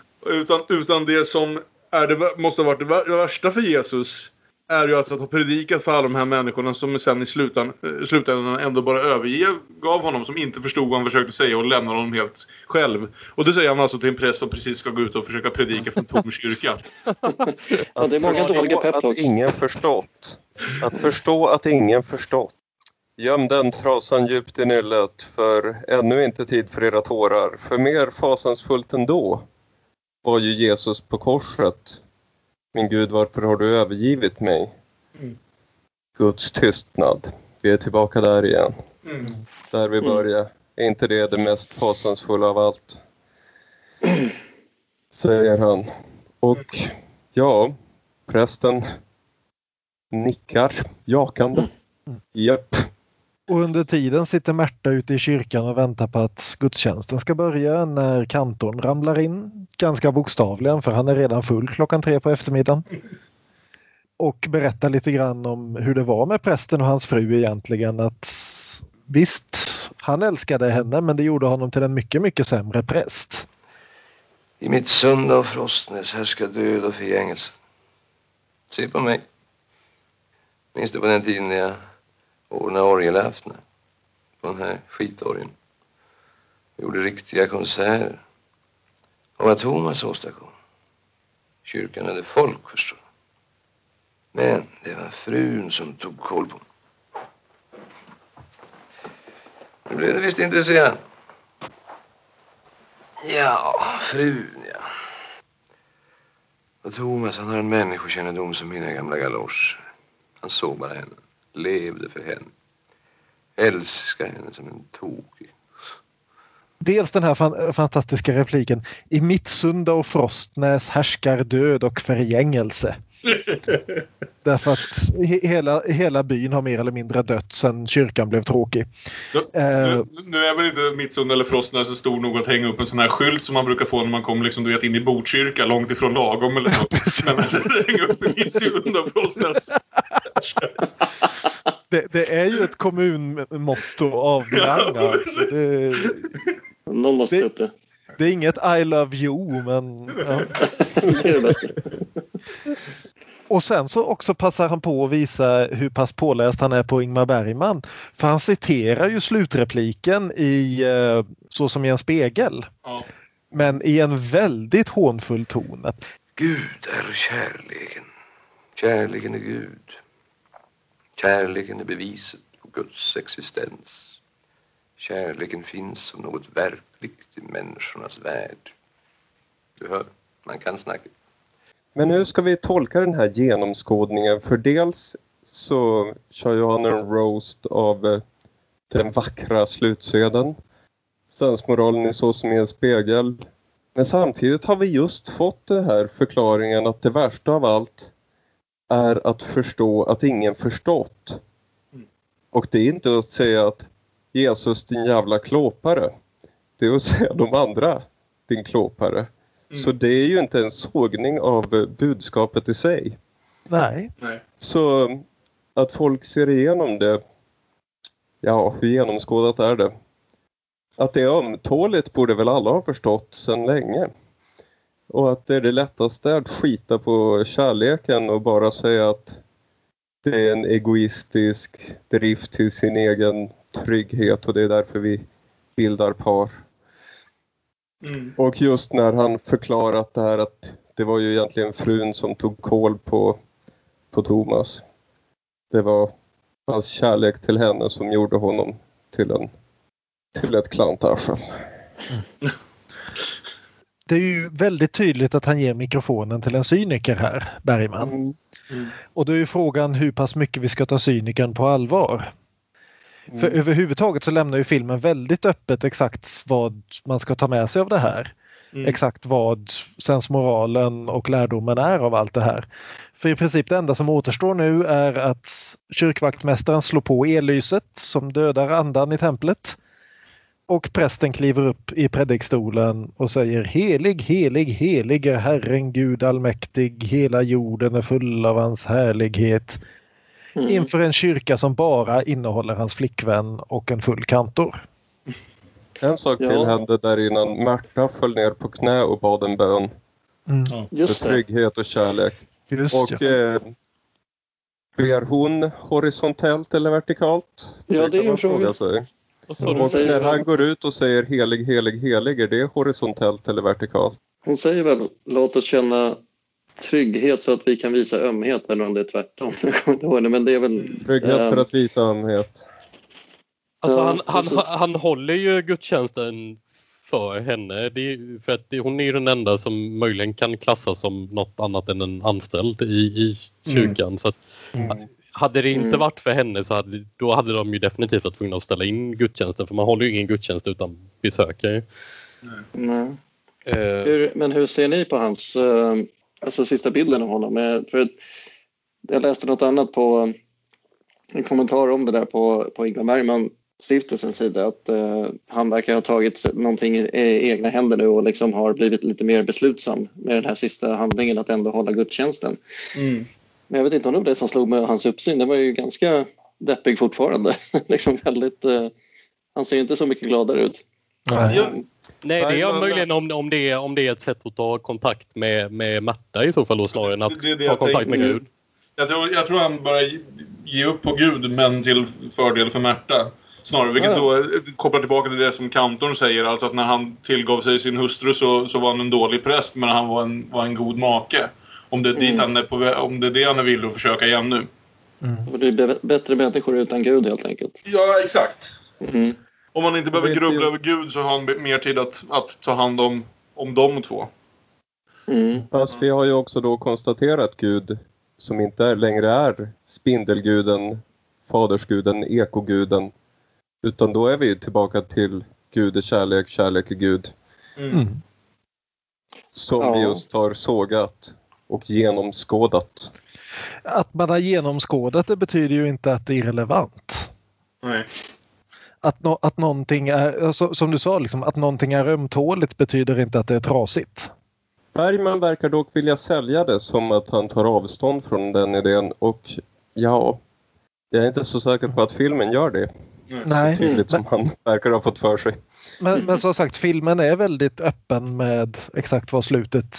utan, utan det som är det, måste ha varit det värsta för Jesus är ju alltså att ha predikat för alla de här människorna som sen i slutan, eh, slutändan ändå bara övergav honom, som inte förstod vad han försökte säga och lämnade honom helt själv. Och det säger han alltså till en präst som precis ska gå ut och försöka predika för en tom kyrka.
ja, det är många dåliga
peptalks. Att ingen förstått. Att förstå att ingen förstått. Göm den trasan djupt i nyllet, för ännu inte tid för era tårar. För mer fasansfullt ändå var ju Jesus på korset. Min Gud, varför har du övergivit mig?
Mm.
Guds tystnad. Vi är tillbaka där igen.
Mm.
Där vi
Mm.
börjar. Är inte det det mest fasansfulla av allt? Säger han. Och ja, prästen nickar jakande. Japp.
Och under tiden sitter Märta ute i kyrkan och väntar på att gudstjänsten ska börja när kantorn ramlar in. Ganska bokstavligen för han är redan full klockan tre på eftermiddagen. Och berättar lite grann om hur det var med prästen och hans fru egentligen. Att visst, han älskade henne men det gjorde honom till en mycket, mycket sämre präst.
I mitt sunda och frostnäs härskar död och förgängelse. Se på mig. Minns du på den tiden när jag ordnade orgelaftnar? På den här skitorgeln. Gjorde riktiga konserter. Och vad Thomas åstadkom. Kyrkan hade folk förstår du. Men det var frun som tog koll på mig. Nu blev det visst intresserad. Ja, frun ja. Och Thomas han har en människokännedom som mina gamla galoscher. Han såg bara henne, levde för henne. Älskade henne som en tokig.
Dels den här fan, fantastiska repliken. I mitt sunda och frostnäs härskar död och förgängelse. Därför att he- hela, hela byn har mer eller mindre dött sedan kyrkan blev tråkig. Eh,
Nu, nu är väl inte Mittsund eller Frostnäs så stor nog att hänga upp en sån här skylt som man brukar få när man kommer liksom, du vet, in i Botkyrka långt ifrån lagom eller så. Men hänga upp Mittsund och Frostnäs.
det, det är ju ett kommunmotto av rang. Alltså. Det,
Någon måste upp det.
det är inget I love you men... Ja.
Det är det bästa.
Och sen så också passar han på att visa hur pass påläst han är på Ingmar Bergman. För han citerar ju slutrepliken i eh, Så som i en spegel.
Ja.
Men i en väldigt hånfull ton. Att,
Gud är kärleken. Kärleken är Gud. Kärleken är beviset på Guds existens. Kärleken finns som något verkligt i människornas värld. Du hör, man kan snacka.
Men hur ska vi tolka den här genomskådningen? För dels så kör ju han en roast av eh, den vackra slutsedeln. Sensmoralen är så som i en spegel. Men samtidigt har vi just fått den här förklaringen att det värsta av allt är att förstå att ingen förstått. Och det är inte att säga att Jesus din jävla klåpare. Det är att säga de andra din klåpare. Så det är ju inte en sågning av eh, budskapet i sig.
nej.
Nej.
Så att folk ser igenom det, ja hur genomskådat är det? Att det är ömtåligt borde väl alla ha förstått sedan länge. Och att det är det lättaste att skita på kärleken och bara säga att det är en egoistisk drift till sin egen trygghet och det är därför vi bildar par.
Mm.
Och just när han förklarat det här att det var ju egentligen frun som tog koll på, på Thomas. Det var hans kärlek till henne som gjorde honom till, en, till ett klantarsel.
Det är ju väldigt tydligt att han ger mikrofonen till en cyniker här, Bergman.
Mm.
Och då är ju frågan hur pass mycket vi ska ta cynikern på allvar. För överhuvudtaget så lämnar ju filmen väldigt öppet exakt vad man ska ta med sig av det här.
Mm.
Exakt vad sensmoralen och lärdomen är av allt det här. För i princip det enda som återstår nu är att kyrkvaktmästaren slår på ellyset som dödar andan i templet. Och prästen kliver upp i predikstolen och säger Helig, helig, helig är Herren Gud allmäktig. Hela jorden är full av hans härlighet.
Mm.
Inför en kyrka som bara innehåller hans flickvän och en full kantor.
En sak till
Ja.
hände där innan. Märta föll ner på knä och bad en bön
Mm.
Just
för
det.
trygghet och kärlek.
Just
Och
ja.
eh, ber hon horisontellt eller vertikalt?
Ja, det är
kan
en fråga.
sig. Och
säger
när han går ut och säger helig, helig, helig, är det horisontellt eller vertikalt?
Hon säger väl låt oss känna trygghet så att vi kan visa ömhet eller om det är tvärtom. Jag kommer inte ihåg det, men det är väl...
Trygghet
eh,
för att visa ömhet.
Alltså han, han, han håller ju gudstjänsten för henne. Det är, för att det, hon är ju den enda som möjligen kan klassas som något annat än en anställd i, i kyrkan. Så att, hade det inte
Mm.
varit för henne så hade, då hade de ju definitivt varit tvungna att ställa in gudstjänsten för man håller ju ingen gudstjänst utan besökare.
Nej.
Eh,
Hur, men hur ser ni på hans eh, alltså sista bilden av honom? Eh, För jag läste något annat på en kommentar om det där på, på Ingmar Bergman stiftelsens sida att eh, han verkar ha tagit någonting i, i egna händer nu och liksom har blivit lite mer beslutsam med den här sista handlingen att ändå hålla gudstjänsten.
Mm.
Men jag vet inte om det var det som slog med hans uppsyn. Den var ju ganska deppig fortfarande. liksom väldigt, eh, han ser inte så mycket gladare ut.
Nej.
Ja,
nej, det är möjligen om, om, det är, om det är ett sätt att ta kontakt med, med Märta i så fall då snarare än att
Det det
ta kontakt med
tänker.
Gud.
Jag tror, jag tror han börjar ge- upp på Gud, men till fördel för Märta. Snarare, vilket
Ja.
då kopplar tillbaka till det som kantorn säger. Alltså att när han tillgav sig sin hustru så, så var han en dålig präst, men han var en, var en god make. Om det, är dit
Mm.
han är på, om det är det han är villig att försöka igen nu.
Och det är bättre människor utan Gud helt enkelt.
Ja, exakt.
Mm.
Om man inte behöver grubbla
ju-
över Gud så har han mer tid att, att ta hand om, om de två.
Mm.
Fast vi har ju också då konstaterat Gud som inte är, längre är spindelguden, fadersguden, ekoguden. Utan då är vi tillbaka till Gud är kärlek, kärlek är Gud.
Mm.
Som
Ja.
vi just har sågat och genomskådat.
Att man har genomskådat det betyder ju inte att det är irrelevant.
Nej.
Att, no, att någonting är, alltså, som du sa, liksom, att någonting är ömtåligt betyder inte att det är trasigt.
Bergman verkar dock vilja sälja det som att han tar avstånd från den idén och ja, jag är inte så säker på att filmen gör det
Nej.
tydligt som han verkar ha fått för sig.
Men, men som sagt, filmen är väldigt öppen med exakt vad slutet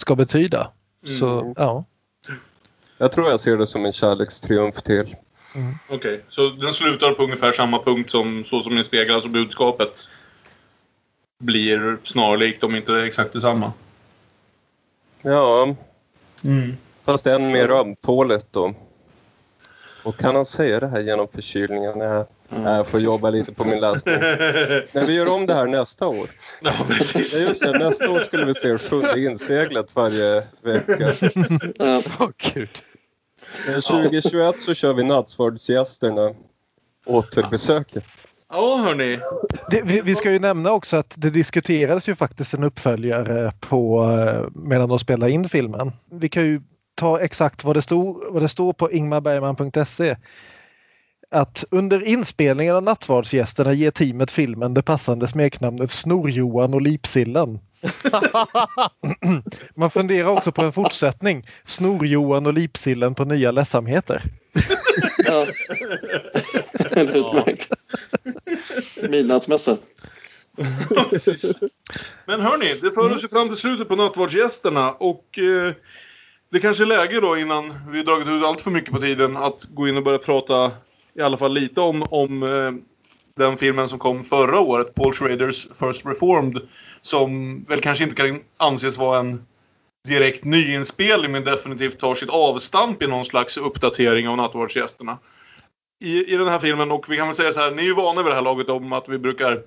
ska betyda. Så
Mm.
ja.
Jag tror jag ser det som en kärlekstriumf till.
Okej, så den slutar på ungefär samma punkt som så som det speglas och budskapet blir snarlikt om inte exakt detsamma.
Ja,
Mm.
fast än mer ömtåligt då. Och kan han säga det här genom förkylningen? Jag, jag får jobba lite på min läsning. När vi gör om det här nästa år.
Ja, precis.
Ja, just det. Nästa år skulle vi se Sjunde inseglet varje vecka.
Ja.
Åh gud.
Men 2021 så kör vi Nattsvardsgästerna. Återbesöket.
Ja, hörni.
Det, vi, vi ska ju nämna också att det diskuterades ju faktiskt en uppföljare på eh, medan de spelade in filmen. Vi kan ju ta exakt vad det, stod, vad det står på ingmarbergman.se. Att under inspelningen av Nattvardsgästerna ger teamet filmen det passande smeknamnet Snor-Johan och Lipsillen. Man funderar också på en fortsättning. Snor-Johan och Lipsillen på nya ledsamheter.
Ja. Utmärkt. Midnattsmässa.
Precis. Men hörni, det för oss ju fram till slutet på nattvardsgästerna och eh, det kanske är läge då innan vi har dragit ut allt för mycket på tiden att gå in och börja prata i alla fall lite om, om eh, den filmen som kom förra året, Paul Schraders First Reformed, som väl kanske inte kan anses vara en direkt nyinspelning men definitivt tar sitt avstamp i någon slags uppdatering av nattvardsgästerna. I, I den här filmen, och vi kan väl säga så här, ni är ju vana vid det här laget om att vi brukar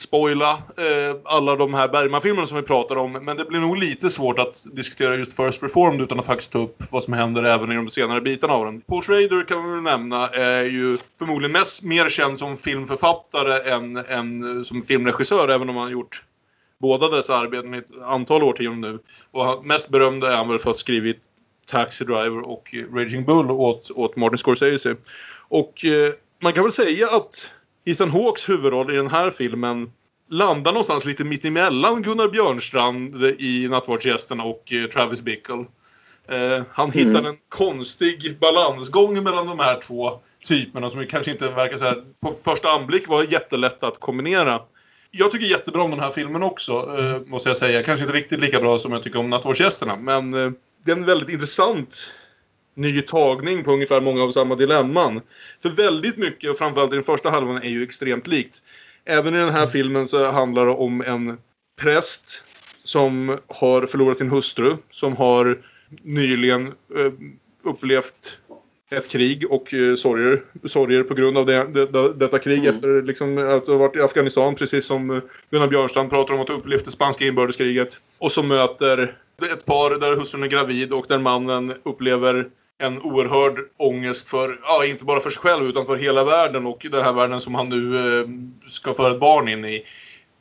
spoila eh, alla de här Bergman-filmerna som vi pratar om. Men det blir nog lite svårt att diskutera just First Reformed utan att faktiskt ta upp vad som händer även i de senare bitarna av den. Paul Schrader kan vi väl nämna är ju förmodligen mest, mer känd som filmförfattare än, än eh, som filmregissör även om han har gjort båda dessa arbeten i ett antal årtionden nu. Och mest berömd är han väl för att ha skrivit Taxi Driver och Raging Bull åt, åt Martin Scorsese. Och eh, man kan väl säga att Ethan Hawks huvudroll i den här filmen landar någonstans lite mittemellan Gunnar Björnstrand i Nattvardsgästerna och eh, Travis Bickle. Eh, han hittar
Mm.
en konstig balansgång mellan de här två typerna som kanske inte verkar så här på första anblick vara jättelätta att kombinera. Jag tycker jättebra om den här filmen också, eh, måste jag säga. Kanske inte riktigt lika bra som jag tycker om Nattvardsgästerna, men eh, det är en väldigt intressant ny tagning på ungefär många av samma dilemman. För väldigt mycket, och framförallt i den första halvan, är ju extremt likt. Även i den här filmen så handlar det om en präst som har förlorat sin hustru, som har nyligen eh, upplevt ett krig och eh, sorger, sorger på grund av det, det, detta krig
Mm.
efter liksom, att ha varit i Afghanistan precis som eh, Gunnar Björnstrand pratar om att ha upplevt det spanska inbördeskriget. Och som möter ett par där hustrun är gravid och där mannen upplever en oerhörd ångest för, ja, inte bara för sig själv utan för hela världen och den här världen som han nu eh, ska föra ett barn in i.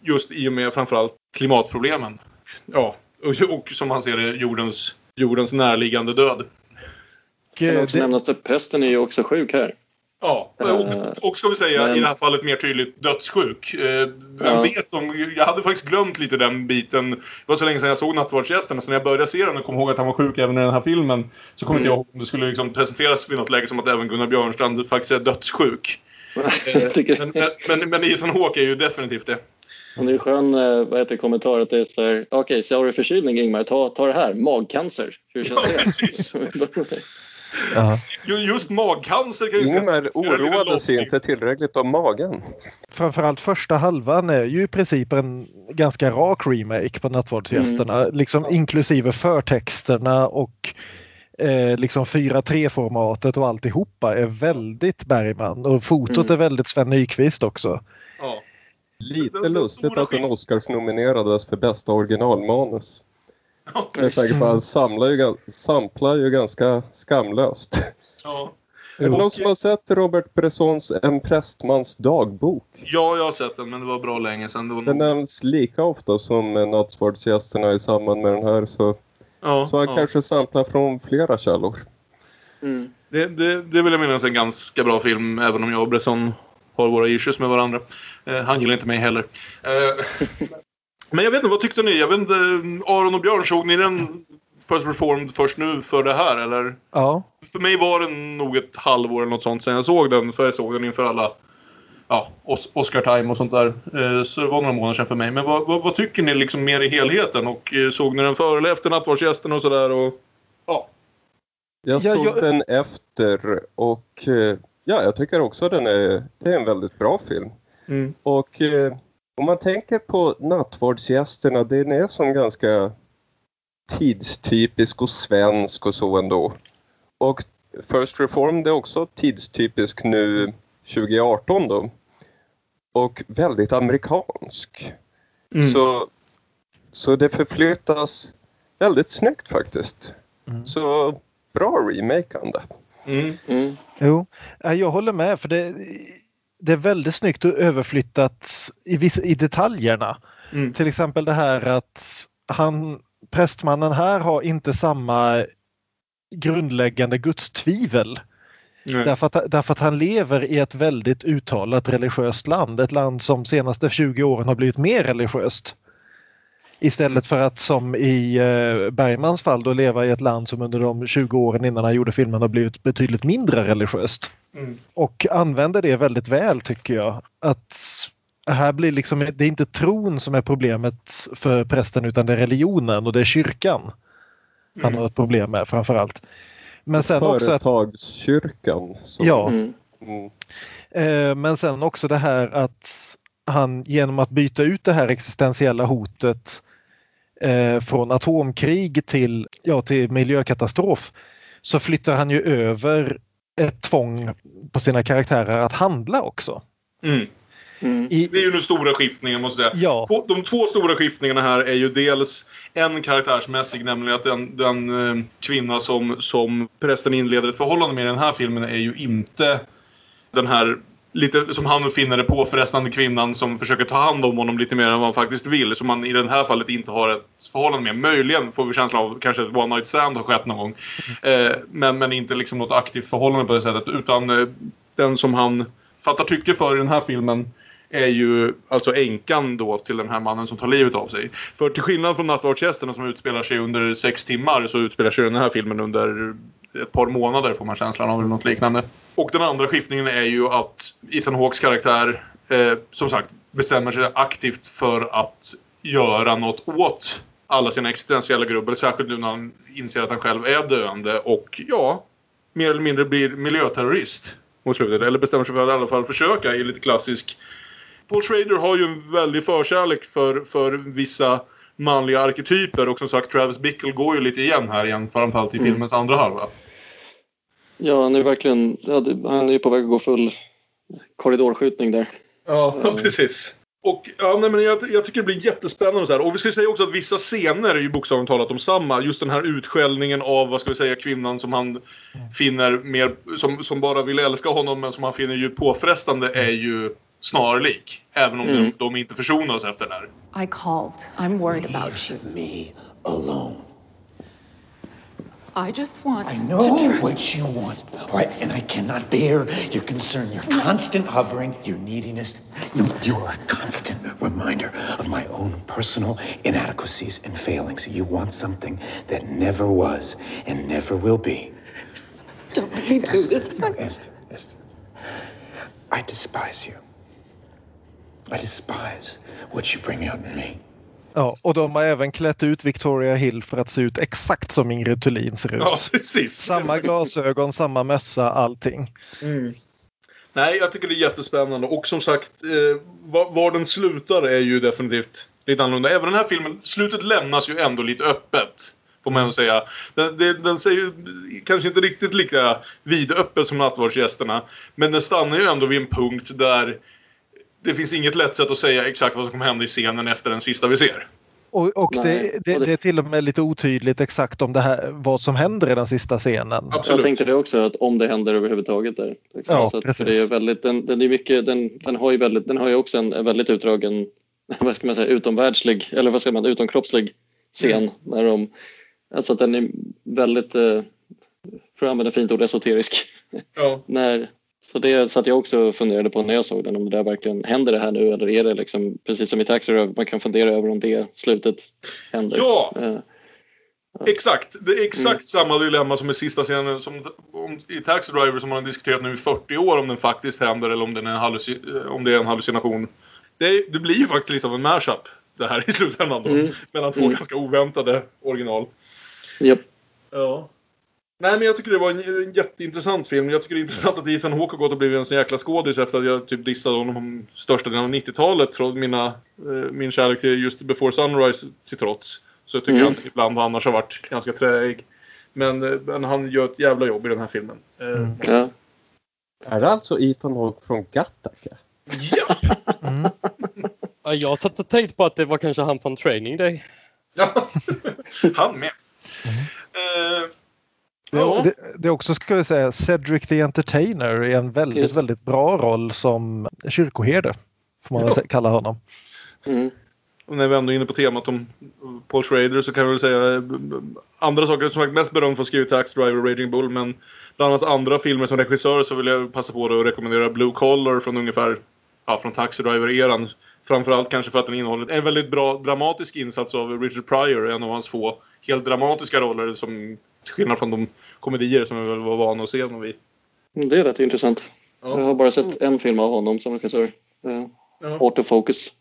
Just i och med framförallt klimatproblemen. Ja, och, och som han ser det, jordens, jordens närliggande död.
Kan också
det-
nämnas att prästen är ju också sjuk här.
Ja,
Eh,
och, och ska vi säga
men-
i det här fallet mer tydligt dödssjuk. Eh, vem
Ja.
vet om... Jag hade faktiskt glömt lite den biten. Det var så länge sedan jag såg Nattvardsgästerna så när jag började se den och kom ihåg att han var sjuk även i den här filmen så inte
Mm.
jag ihåg om det skulle liksom presenteras vid något läge som att även Gunnar Björnstrand faktiskt är dödssjuk. Eh, men, men, men, Ethan Hawke är ju definitivt det.
Och det är en skön vad heter, kommentar att det är så här, okej, så har du förkylning Ingmar, ta, ta det här, magcancer. Hur känns det?
Precis.
Ja.
Ju- Just magcancer kan ju
Ingemar oroade sig inte tillräckligt om magen.
Framförallt första halvan är ju i princip en ganska rak remake på Nattvardsgästerna. Liksom inklusive förtexterna och eh, liksom 4.3-formatet och alltihopa är väldigt Bergman. Och fotot
Mm.
är väldigt Sven Nykvist också.
Ja.
Lite lustigt att den Oscars nominerades för bästa originalmanus. Med tanke på att han samlar ju, samplar ju ganska skamlöst.
Ja.
Är det någon som har sett Robert Bressons En prästmans dagbok?
ja, jag har sett den men det var bra länge sedan. Det var
Den
nog...
nämns lika ofta som Nattvardsgästerna i samband med den här så,
ja,
så han
ja.
kanske samplar från flera källor.
Mm.
Det, det, det vill jag minnas är en ganska bra film, även om jag och Bresson har våra issues med varandra. Eh, han gillar inte mig heller. Eh, men jag vet inte, vad tyckte ni? Jag vet inte, Aron och Björn, såg ni den First Reformed först nu för det här, eller?
Ja.
För mig var det nog ett halvår eller något sånt sen jag såg den, för jag såg den inför alla ja, Os- Oscar-time och sånt där. Eh, så det var några månader sedan för mig. Men vad, vad, vad tycker ni liksom mer i helheten? Och eh, såg ni den före eller efter Nattvardsgästen och sådär? Och... Ja.
Jag
Ja,
såg
jag-
den efter och eh, ja, jag tycker också den är, det är en väldigt bra film.
Mm.
Och eh, om man tänker på Nattvardsgästerna, den är som ganska tidstypisk och svensk och så ändå. Och First Reformed är också tidstypisk nu 2018 då. Och väldigt amerikansk.
Mm.
Så, så det förflyttas väldigt snyggt faktiskt.
Mm.
Så bra remakande.
Mm.
Mm.
Jo, Ja, jag håller med för det, det är väldigt snyggt och överflyttat i, viss, i detaljerna.
Mm.
Till exempel det här att han, prästmannen här har inte samma grundläggande gudstvivel.
Nej.
Därför att, därför att han lever i ett väldigt uttalat religiöst land. Ett land som senaste 20 åren har blivit mer religiöst. Istället för att som i eh, Bergmans fall då leva i ett land som under de 20 åren innan han gjorde filmen har blivit betydligt mindre religiöst.
Mm.
Och använder det väldigt väl tycker jag. Att här blir liksom, det är inte tron som är problemet för prästen utan det är religionen och det är kyrkan han har ett problem med framförallt. Men sen också att
Företagskyrkan. Så.
Ja.
Mm.
Mm.
Eh, Men sen också det här att han genom att byta ut det här existentiella hotet eh, från atomkrig till, ja, till miljökatastrof så flyttar han ju över ett tvång på sina karaktärer att handla också.
Mm.
Mm.
I,
Det är ju den stora skiftningen måste jag säga.
Ja.
De två stora skiftningarna här är ju dels en karaktärsmässig, nämligen att den, den eh, kvinna som, som prästen inleder ett förhållande med i den här filmen är ju inte den här lite som han finner det påfrestande kvinnan som försöker ta hand om honom lite mer än vad han faktiskt vill. Som man i det här fallet inte har ett förhållande med. Möjligen får vi känslan av kanske ett one night stand har skett någon gång. Eh, men, men inte liksom något aktivt förhållande på det sättet. Utan eh, den som han fattar tycke för i den här filmen är ju alltså änkan då till den här mannen som tar livet av sig. För till skillnad från Nattvardsgästerna som utspelar sig under sex timmar så utspelar sig den här filmen under ett par månader får man känslan av eller något liknande. Och den andra skiftningen är ju att Ethan Hawks karaktär eh, som sagt bestämmer sig aktivt för att göra något åt alla sina existentiella grubbel. Särskilt nu när han inser att han själv är döende och ja, mer eller mindre blir miljöterrorist mot slutet. Eller bestämmer sig för att i alla fall försöka i lite klassisk Paul Schrader har ju en väldig förkärlek för, för vissa manliga arketyper och som sagt Travis Bickle går ju lite igen här igen framförallt i
Mm.
filmens andra halva.
Ja, han är verkligen ja, han är ju på väg att gå full korridorskjutning där.
Ja, precis. Och ja, nej, men jag, jag tycker det blir jättespännande. Så här. Och vi ska säga också att vissa scener är ju bokstavligt talat om samma. Just den här utskällningen av, vad ska vi säga, kvinnan som han finner mer, som, som bara vill älska honom men som han finner djupt påfrestande är ju snarlik. Även om
Mm.
de, de inte försonas efter den här.
I called. I'm worried about you.
Me alone.
I just want
I
to
know
try-
what you want. All right, and I cannot bear your concern, your constant hovering, your neediness. No, you are a constant reminder of my own personal inadequacies and failings. You want something that never was and never will be.
Don't let me do this.
No, Esther, Esther. I despise you. I despise what you bring out in me.
Ja, och de har även klätt ut Victoria Hill för att se ut exakt som Ingrid Thulin ser ut.
Ja, precis.
Samma glasögon, samma mössa, allting.
Mm. Nej, jag tycker det är jättespännande. Och som sagt, eh, var, var den slutar är ju definitivt lite annorlunda. Även den här filmen, slutet lämnas ju ändå lite öppet. Får man ändå säga. Den, den, den säger ju kanske inte riktigt lika vidöppet som nattvardsgästerna. Men den stannar ju ändå vid en punkt där det finns inget lätt sätt att säga exakt vad som kommer hända i scenen efter den sista vi ser.
Och, och det, det,
och det-
det är till och med lite otydligt exakt om det här, vad som händer i den sista scenen.
Jag tänkte det också, att om det händer överhuvudtaget där.
Ja,
så
precis.
för det är väldigt, den, den, är mycket, den, den, har ju väldigt, den har ju också en, en väldigt utdragen, vad ska man säga, utomvärldslig, eller vad ska man, utomkroppslig scen.
Mm.
När de, alltså att den är väldigt, eh, för att använda fint ord, esoterisk.
Ja.
när, så det så att jag också funderade på när jag såg den, om det där verkligen händer det här nu eller är det liksom, precis som i Taxi Driver, man kan fundera över om det slutet händer.
Ja!
Eh,
Exakt. Det är exakt
Mm.
samma dilemma som i sista scenen som om, i Taxi Driver som man har diskuterat nu i 40 år om den faktiskt händer eller om, den är en eh, om det är en hallucination. Det, det blir ju faktiskt lite av en mashup det här i slutändan då.
Mm.
Mellan två
Mm.
ganska oväntade original.
Japp.
Ja. Nej men jag tycker det var en, en jätteintressant film. Jag tycker det är intressant att Ethan Hawke har gått och blivit en sån jäkla skådis efter att jag typ dissade honom om största delen av 90-talet trots mina, eh, min kärlek till just Before Sunrise till trots. Så jag tycker
Mm.
han ibland annars har varit ganska träig. Men, eh, men han gör ett jävla jobb i den här filmen. Eh,
Ja.
Är det alltså Ethan Hawke från Gattaca?
Ja, Jag satt och tänkte på att det var kanske han från Training Day.
Han med. Eh,
Det, det, också, ska vi säga, Cedric the Entertainer i en väldigt,
Just
väldigt bra roll som kyrkoherde. Får man väl kalla honom.
Mm.
Och när vi ändå är inne på temat om Paul Schrader så kan vi väl säga andra saker som är mest berömd för att skriva Tax Driver och Raging Bull men bland annat andra filmer som regissör så vill jag passa på att rekommendera Blue Collar från ungefär ja, från Taxi Driver-eran. Framförallt kanske för att den innehåller en väldigt bra dramatisk insats av Richard Pryor, en av hans få helt dramatiska roller som till skillnad från de komedier som vi väl var vana att se honom vid.
Det är rätt intressant. Jag har bara sett en film av honom som regissör. Eh,
Ja.
Autofocus.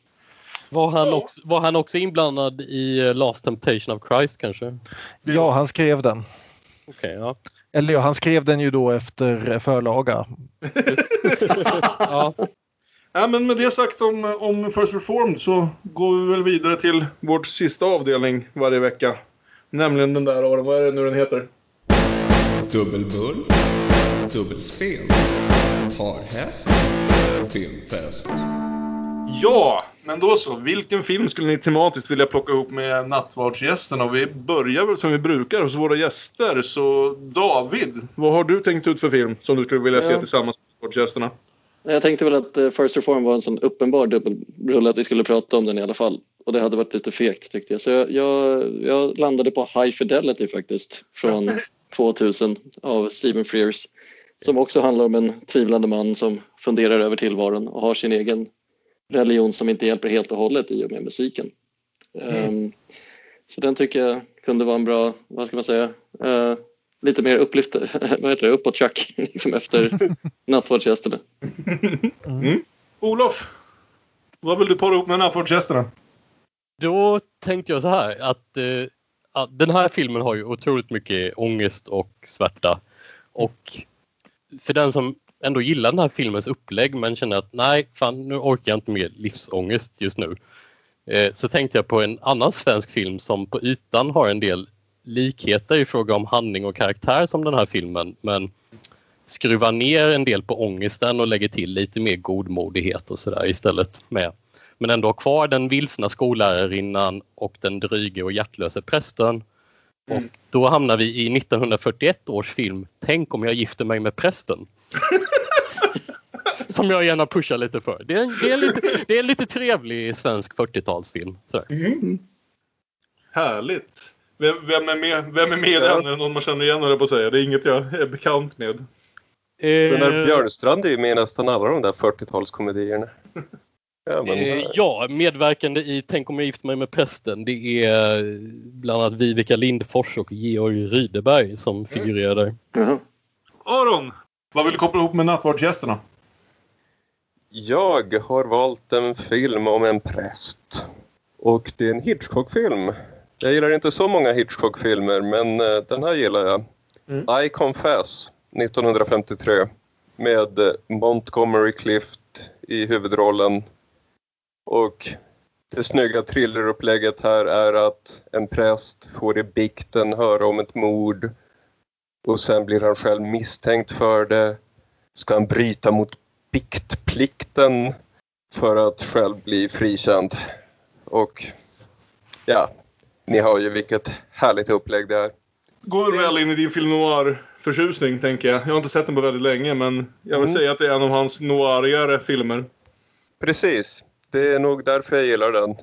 Var han, också, var han också inblandad i eh, Last Temptation of Christ kanske?
Ja, han skrev den.
Okej, ja.
Eller ja, han skrev den ju då efter förlaga.
ja.
Ja, men med det sagt om, om First Reformed så går vi väl vidare till vår sista avdelning varje vecka. Nämligen den där Aron, vad är det nu den heter?
Dubbelbull, dubbelspel, parhäst, filmfest.
Ja, men då så. Vilken film skulle ni tematiskt vilja plocka ihop med nattvardsgästerna? Och vi börjar väl som vi brukar hos våra gäster. Så David, vad har du tänkt ut för film som du skulle vilja se
Ja.
tillsammans med nattvardsgästerna?
Jag tänkte väl att eh, First Reform var en sån uppenbar dubbelrulle att vi skulle prata om den i alla fall. Och det hade varit lite fegt tyckte jag. Så jag, jag, jag landade på High Fidelity faktiskt. Från 2000 av Stephen Frears. Som också handlar om en tvivlande man som funderar över tillvaron och har sin egen religion som inte hjälper helt och hållet i och med musiken. Ehm, så den tycker jag kunde vara en bra, vad ska man säga, eh, lite mer upplyft, vad heter det, uppåt tjack liksom efter nattvardsgästerna.
Mm. Olof, vad vill du para ihop med nattvardsgästerna?
Då tänkte jag så här att eh, att den här filmen har ju otroligt mycket ångest och svärta. Och för den som ändå gillar den här filmens upplägg men känner att nej, fan nu orkar jag inte mer livsångest just nu. Eh, så tänkte jag på en annan svensk film som på ytan har en del likheter i fråga om handling och karaktär som den här filmen men skruvar ner en del på ångesten och lägger till lite mer godmodighet och sådär istället med. Men ändå kvar den vilsna skollärarinnan och den dryge och hjärtlöse prästen. Och då hamnar vi i 1941 års film Tänk om jag gifter mig med prästen. Som jag gärna pushar lite för. Det är, en- det är, lite, det är en lite trevlig svensk 40-talsfil. sådär.
Mm. Härligt. Vem, vem, är med, vem är med i den? Är det någon man känner igen på att säga. Det är inget jag är bekant med.
Gunnar Björnstrand är ju med i nästan alla de där 40-talskomedierna. Ja, men,
Eh, ja, medverkande i Tänk om jag gift mig med prästen det är bland annat Vivica Lindfors och Georg Rydeberg som figurerar där.
Aron, vad vill du koppla ihop med nattvardsgästerna?
Jag har valt en film om en präst. Och det är en Hitchcock-film. Jag gillar inte så många Hitchcock-filmer, men eh, den här gillar jag. I Confess, 1953. Med eh, Montgomery Clift i huvudrollen. Och det snygga thrillerupplägget här är att en präst får i bikten höra om ett mord och sen blir han själv misstänkt för det. Ska han bryta mot biktplikten för att själv bli frikänd. Och ja, ni har ju vilket härligt upplägg det är.
Går väl in i din film noir-förtjusning, tänker jag. Jag har inte sett den på väldigt länge, men jag vill
Mm.
säga att det är en av hans noirigare filmer.
Precis, det är nog därför jag gillar den.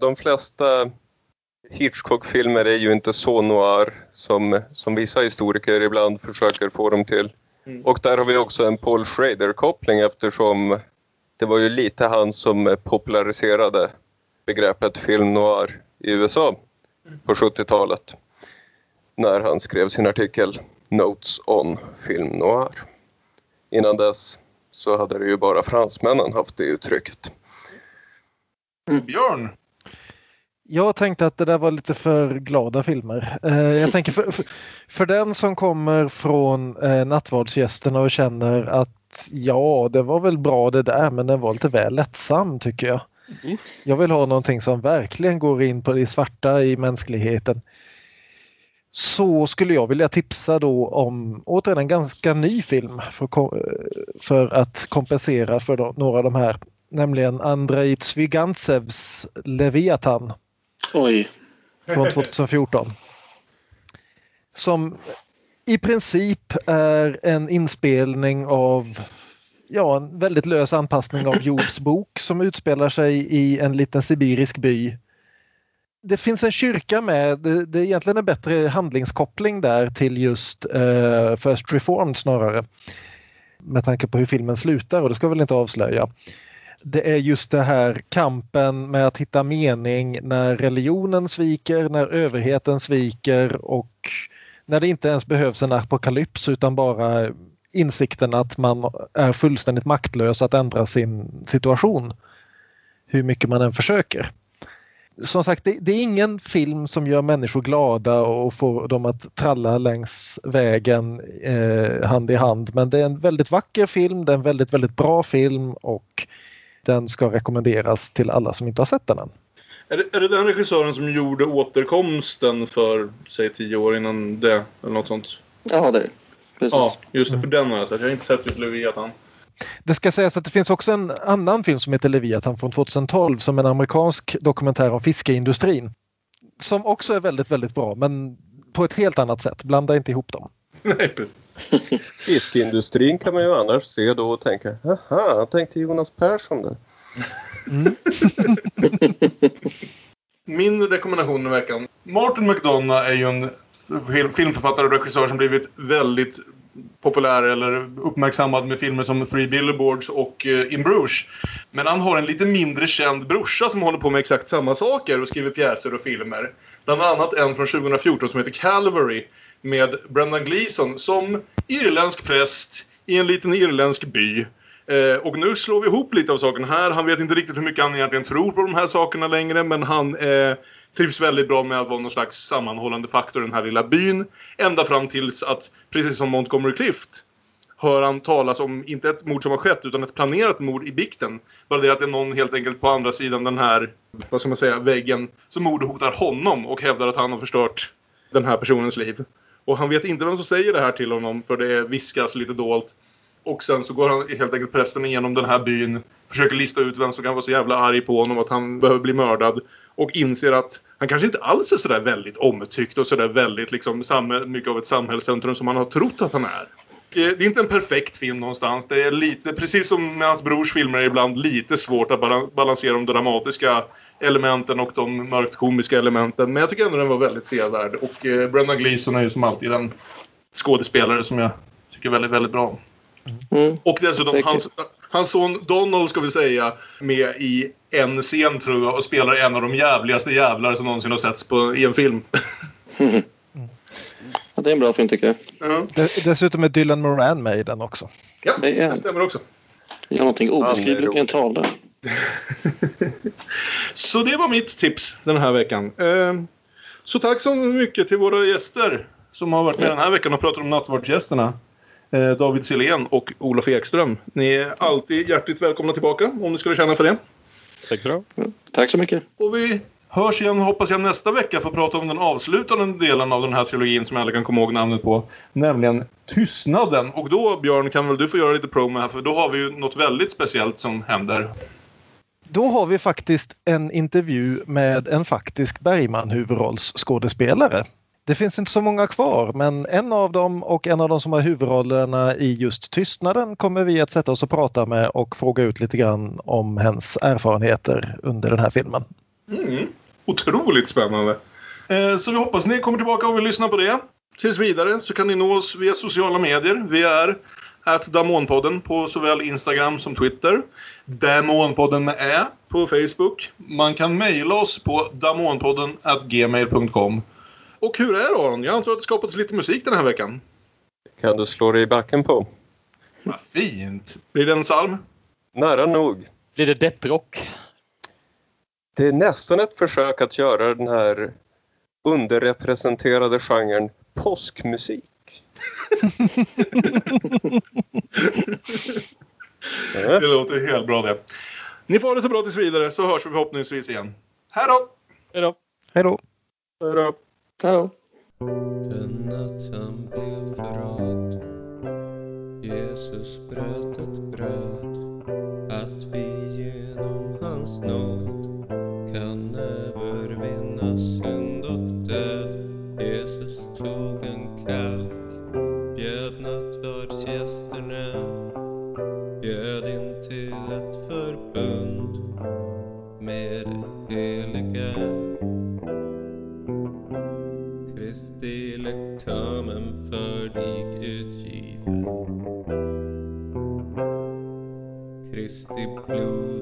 De flesta Hitchcock-filmer är ju inte så noir som, som vissa historiker ibland försöker få dem till. Och där har vi också en Paul Schrader-koppling eftersom det var ju lite han som populariserade begreppet film noir i USA på 70-talet. När han skrev sin artikel Notes on film noir. Innan dess så hade det ju bara fransmännen haft det uttrycket.
Björn?
Jag tänkte att det där var lite för glada filmer. Eh, jag tänker för, för, för den som kommer från eh, nattvardsgästerna och känner att ja, det var väl bra det där men den var lite väl lättsam tycker jag. Jag vill ha någonting som verkligen går in på det svarta i mänskligheten. Så skulle jag vilja tipsa då om återigen en ganska ny film för, för att kompensera för de, några av de här. Nämligen Andrei Zvygantsevs Leviathan
Oj.
från 2014. Som i princip är en inspelning av ja, en väldigt lös anpassning av Jobs bok som utspelar sig i en liten sibirisk by. Det finns en kyrka med, det, det är egentligen en bättre handlingskoppling där till just eh, First Reformed snarare. Med tanke på hur filmen slutar och det ska jag väl inte avslöja. Det är just det här kampen med att hitta mening när religionen sviker, när överheten sviker och när det inte ens behövs en apokalyps utan bara insikten att man är fullständigt maktlös att ändra sin situation. Hur mycket man än försöker. Som sagt, det, det är ingen film som gör människor glada och får dem att tralla längs vägen eh, hand i hand. Men det är en väldigt vacker film, det är en väldigt, väldigt bra film och den ska rekommenderas till alla som inte har sett den än.
Är det, är det den regissören som gjorde återkomsten för, säg tio år innan det? Eller något sånt?
Ja, det är det. Precis.
Ja, just det. För den har jag sett. Jag har inte sett just Leviathan.
Det ska sägas att det finns också en annan film som heter Leviathan från 2012 som en amerikansk dokumentär om fiskeindustrin. Som också är väldigt, väldigt bra men på ett helt annat sätt. Blanda inte ihop dem.
Nej, precis.
Fiskindustrin kan man ju annars se då och tänka, haha, tänkte Jonas Persson det.
Min rekommendation i veckan. Martin McDonough är ju en fil- filmförfattare och regissör som blivit väldigt populär eller uppmärksammad med filmer som Three Billboards och eh, In Bruges. Men han har en lite mindre känd brorsa som håller på med exakt samma saker och skriver pjäser och filmer. Bland annat en från 2014 som heter Calvary med Brendan Gleeson som irländsk präst i en liten irländsk by. Eh, och nu slår vi ihop lite av sakerna här. Han vet inte riktigt hur mycket han egentligen tror på de här sakerna längre men han eh, trivs väldigt bra med att vara någon slags sammanhållande faktor i den här lilla byn. Ända fram tills att, precis som Montgomery Clift, hör han talas om, inte ett mord som har skett, utan ett planerat mord i bikten. Bara det att det är någon helt enkelt på andra sidan den här, vad ska man säga, väggen som mordhotar honom och hävdar att han har förstört den här personens liv. Och han vet inte vem som säger det här till honom för det viskas lite dolt. Och sen så går han helt enkelt prästen igenom den här byn, försöker lista ut vem som kan vara så jävla arg på honom att han behöver bli mördad. Och inser att han kanske inte alls är sådär väldigt omtyckt och sådär väldigt liksom mycket av ett samhällscentrum som han har trott att han är. Det är inte en perfekt film någonstans. Det är lite, precis som med hans brors filmer, är ibland lite svårt att balansera de dramatiska elementen och de mörkt komiska elementen. Men jag tycker ändå den var väldigt sevärd. Och eh, Brendan Gleeson är ju som alltid en skådespelare som jag tycker väldigt, väldigt bra om.
Mm.
Och dessutom hans, hans son Donald ska vi säga med i en scen tror jag och spelar en av de jävligaste jävlar som någonsin har setts på, i en film.
ja, det är en bra film tycker jag.
Ja.
Dessutom är Dylan Moran med i den också.
Ja,
Det är-
det stämmer också.
Gör någonting obeskrivligt med en tavla.
Så det var mitt tips den här veckan. Eh, Så tack så mycket till våra gäster som har varit med den här veckan och pratat om nattvardsgästerna. Eh, David Silén och Olof Ekström. Ni är alltid hjärtligt välkomna tillbaka om ni skulle känna för det.
Tack för det.
Tack så mycket.
Och vi hörs igen hoppas jag nästa vecka för att prata om den avslutande delen av den här trilogin som jag aldrig kan komma ihåg namnet på. Nämligen Tystnaden. Och då Björn kan väl du få göra lite promo här för då har vi ju något väldigt speciellt som händer.
Då har vi faktiskt en intervju med en faktisk Bergman-huvudrollsskådespelare. Det finns inte så många kvar men en av dem och en av de som har huvudrollerna i just Tystnaden kommer vi att sätta oss och prata med och fråga ut lite grann om hennes erfarenheter under den här filmen.
Mm. Otroligt spännande. Eh, så vi hoppas ni kommer tillbaka och vill lyssna på det. Tills vidare så kan ni nå oss via sociala medier. Vi är att Damonpodden på såväl Instagram som Twitter. Damonpodden med Ä på Facebook. Man kan mejla oss på damonpodden gmail.com. Och hur är det Aron? Jag antar att det skapats lite musik den här veckan.
Kan du slå dig i backen på?
Vad fint! Blir det en psalm?
Nära nog.
Blir det depprock?
Det är nästan ett försök att göra den här underrepresenterade genren påskmusik.
Det låter helt bra det. Ni får ha det så bra tills vidare så hörs vi förhoppningsvis igen. Hej då!
Hej då!
Hej då!
Hallå! då!
Den natt han blev förrådd Jesus bröt ett
blue.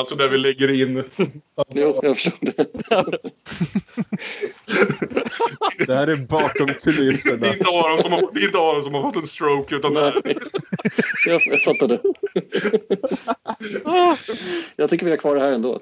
Alltså där vi lägger in...
Jo, jag förstod det.
Det här är bakom kulisserna.
Det är inte Aron som har, det är inte Aron som har fått en stroke utan det här.
Jag, jag fattar det. Jag tycker vi har kvar det här ändå.